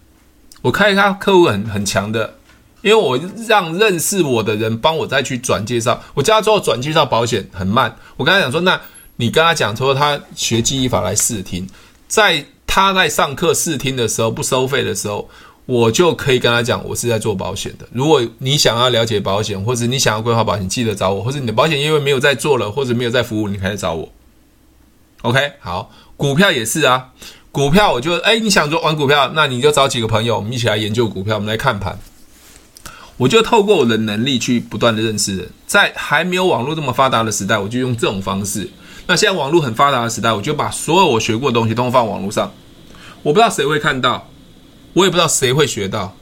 我看一下客户很很强的，因为我让认识我的人帮我再去转介绍。我叫他做转介绍保险很慢，我跟他讲说，那你跟他讲说他学记忆法来试听，在他在上课试听的时候不收费的时候。我就可以跟他讲，我是在做保险的。如果你想要了解保险，或者你想要规划保险，记得找我。或者你的保险业务没有在做了，或者没有在服务，你可以找我。OK，好，股票也是啊。股票我就哎，你想做玩股票，那你就找几个朋友，我们一起来研究股票，我们来看盘。我就透过我的能力去不断的认识人。在还没有网络这么发达的时代，我就用这种方式。那现在网络很发达的时代，我就把所有我学过的东西都放网络上。我不知道谁会看到。我也不知道谁会学到，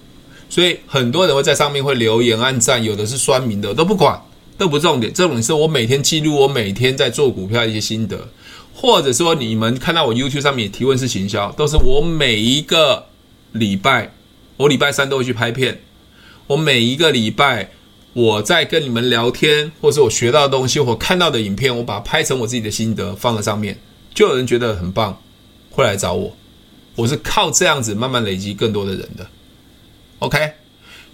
所以很多人会在上面会留言、按赞，有的是酸民的，都不管，都不重点。这种是我每天记录我每天在做股票的一些心得，或者说你们看到我 YouTube 上面提问式行销，都是我每一个礼拜，我礼拜三都会去拍片，我每一个礼拜我在跟你们聊天，或是我学到的东西我看到的影片，我把它拍成我自己的心得放在上面，就有人觉得很棒，会来找我。我是靠这样子慢慢累积更多的人的，OK，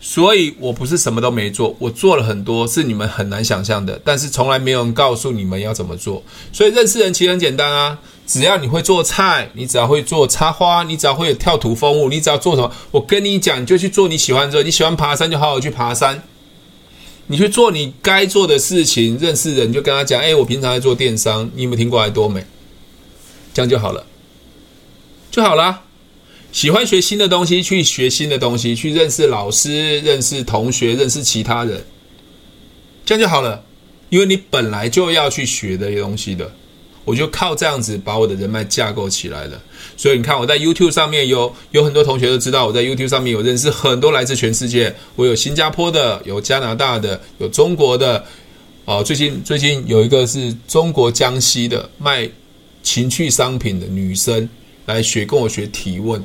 所以我不是什么都没做，我做了很多是你们很难想象的，但是从来没有人告诉你们要怎么做。所以认识人其实很简单啊，只要你会做菜，你只要会做插花，你只要会有跳土风舞，你只要做什么，我跟你讲，你就去做你喜欢做。你喜欢爬山，就好好去爬山。你去做你该做的事情，认识人就跟他讲，哎，我平常在做电商，你有没有听过爱多美？这样就好了。就好了。喜欢学新的东西，去学新的东西，去认识老师、认识同学、认识其他人，这样就好了。因为你本来就要去学这些东西的，我就靠这样子把我的人脉架构起来了。所以你看，我在 YouTube 上面有有很多同学都知道，我在 YouTube 上面有认识很多来自全世界。我有新加坡的，有加拿大的，有中国的。哦，最近最近有一个是中国江西的卖情趣商品的女生。来学跟我学提问，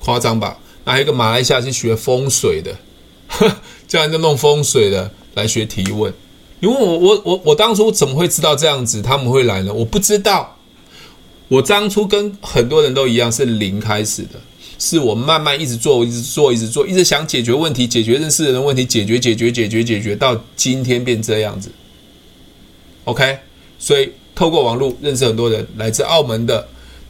夸张吧？那还有一个马来西亚是学风水的，呵，这样就弄风水的来学提问。因为我我我我当初怎么会知道这样子他们会来呢？我不知道。我当初跟很多人都一样是零开始的，是我慢慢一直做，一直做，一直做，一直想解决问题，解决认识人的问题，解决解决解决解决，到今天变这样子。OK，所以透过网络认识很多人，来自澳门的。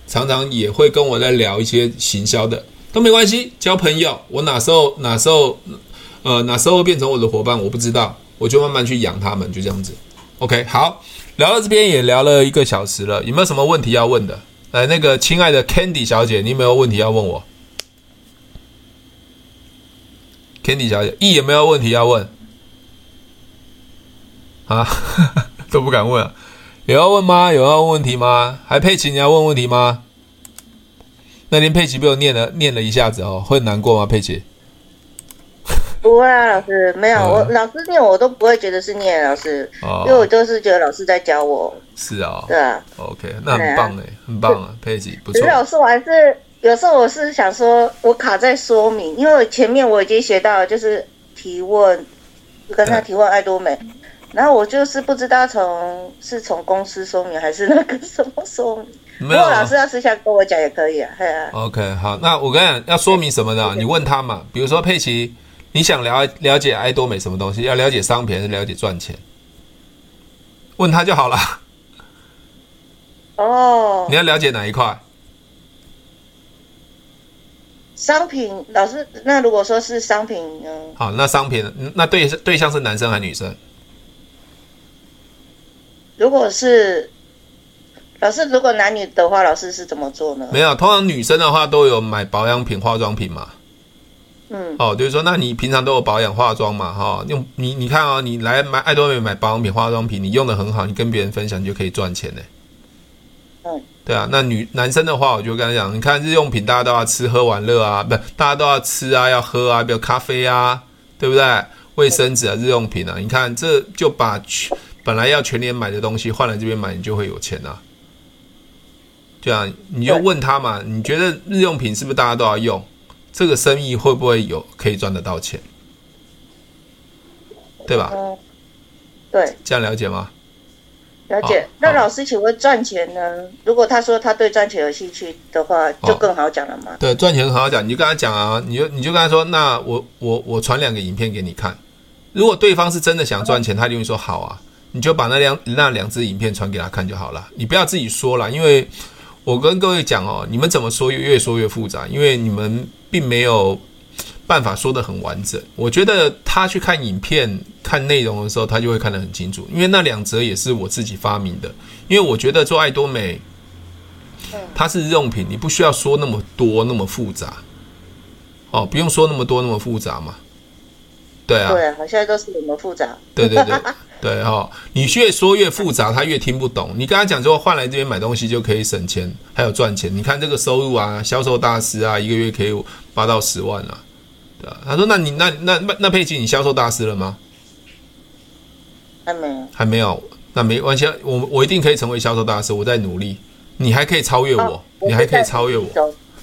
常常也会跟我在聊一些行销的，都没关系，交朋友。我哪时候哪时候，呃，哪时候变成我的伙伴，我不知道，我就慢慢去养他们，就这样子。OK，好，聊到这边也聊了一个小时了，有没有什么问题要问的？来，那个亲爱的 Candy 小姐，你有没有问题要问我？Candy 小姐，E 有没有问题要问？啊，都不敢问啊。有要问吗？有要问问题吗？还佩奇，你要问问题吗？那天佩奇被我念了念了一下子哦，会难过吗？佩奇？不会啊，老师没有，嗯、我老师念我都不会觉得是念老师，哦、因为我就是觉得老师在教我。是啊、哦，对啊。OK，那很棒哎，啊、很棒啊，佩奇不错。老师，我还是有时候我是想说，我卡在说明，因为我前面我已经学到，就是提问，跟他提问爱多美。嗯然后我就是不知道从是从公司说明还是那个什么说明。没有，如果老师要私下跟我讲也可以啊。啊 OK，好，那我跟你讲要说明什么呢？你问他嘛，比如说佩奇，你想了了解爱多美什么东西？要了解商品还是了解赚钱？问他就好了。哦，你要了解哪一块？商品老师，那如果说是商品呢？好，那商品那对对象是男生还是女生？如果是老师，如果男女的话，老师是怎么做呢？没有，通常女生的话都有买保养品、化妆品嘛。嗯，哦，就是说，那你平常都有保养化妆嘛？哈、哦，用你你看啊、哦，你来买爱多美买保养品、化妆品，你用的很好，你跟别人分享，你就可以赚钱呢。嗯。对啊，那女男生的话，我就跟他讲，你看日用品，大家都要吃喝玩乐啊，不，大家都要吃啊，要喝啊，比如咖啡啊，对不对？卫生纸啊，日用品啊，你看这就把全本来要全年买的东西换来这边买，你就会有钱啊。这样你就问他嘛，你觉得日用品是不是大家都要用？这个生意会不会有可以赚得到钱？对吧？嗯，对，这样了解吗？了解，那老师，请问赚钱呢？如果他说他对赚钱有兴趣的话，就更好讲了嘛？对，赚钱很好讲，你就跟他讲啊，你就你就跟他说，那我我我传两个影片给你看。如果对方是真的想赚钱，他就会说好啊，你就把那两那两支影片传给他看就好了，你不要自己说了，因为我跟各位讲哦，你们怎么说越越说越复杂，因为你们并没有。办法说的很完整，我觉得他去看影片、看内容的时候，他就会看得很清楚。因为那两则也是我自己发明的。因为我觉得做爱多美，它是日用品，你不需要说那么多、那么复杂。哦，不用说那么多、那么复杂嘛。对啊，对啊，好像都是那么复杂。对对对 对哈、你越说越复杂，他越听不懂。你跟他讲说换来这边买东西就可以省钱，还有赚钱。你看这个收入啊，销售大师啊，一个月可以八到十万啊。对啊，他说：“那你那那那那佩奇，你销售大师了吗？还没有，还没有。那没关系，我我一定可以成为销售大师。我在努力，你还可以超越我，你还可以超越我。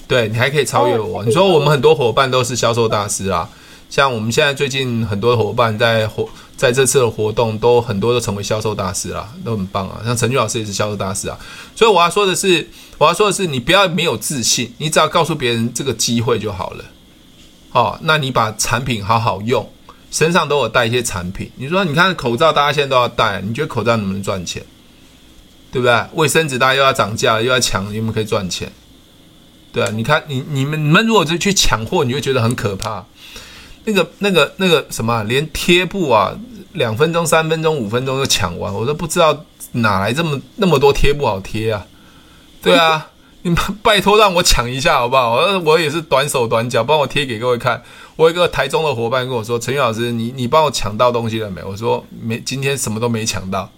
对，你还可以超越我。你说我们很多伙伴都是销售大师啊，像我们现在最近很多伙伴在活在这次的活动，都很多都成为销售大师啦，都很棒啊。像陈俊老师也是销售大师啊。所以我要说的是，我要说的是，你不要没有自信，你只要告诉别人这个机会就好了。”哦，那你把产品好好用，身上都有带一些产品。你说，你看口罩，大家现在都要戴，你觉得口罩能不能赚钱？对不对？卫生纸大家又要涨价，又要抢，你们可以赚钱？对啊，你看你你们你们如果是去抢货，你会觉得很可怕。那个那个那个什么，连贴布啊，两分钟、三分钟、五分钟就抢完，我都不知道哪来这么那么多贴布好贴啊？对啊。你们拜托让我抢一下好不好？我我也是短手短脚，帮我贴给各位看。我有一个台中的伙伴跟我说：“陈宇老师，你你帮我抢到东西了没？”我说：“没，今天什么都没抢到。”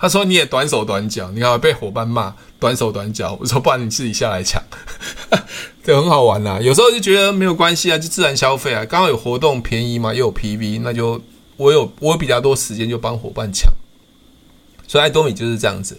他说：“你也短手短脚，你看被伙伴骂短手短脚。”我说：“不然你自己下来抢，这很好玩啦、有时候就觉得没有关系啊，就自然消费啊。刚好有活动便宜嘛，又有 PV，那就我有我有比较多时间就帮伙伴抢。所以爱多米就是这样子。”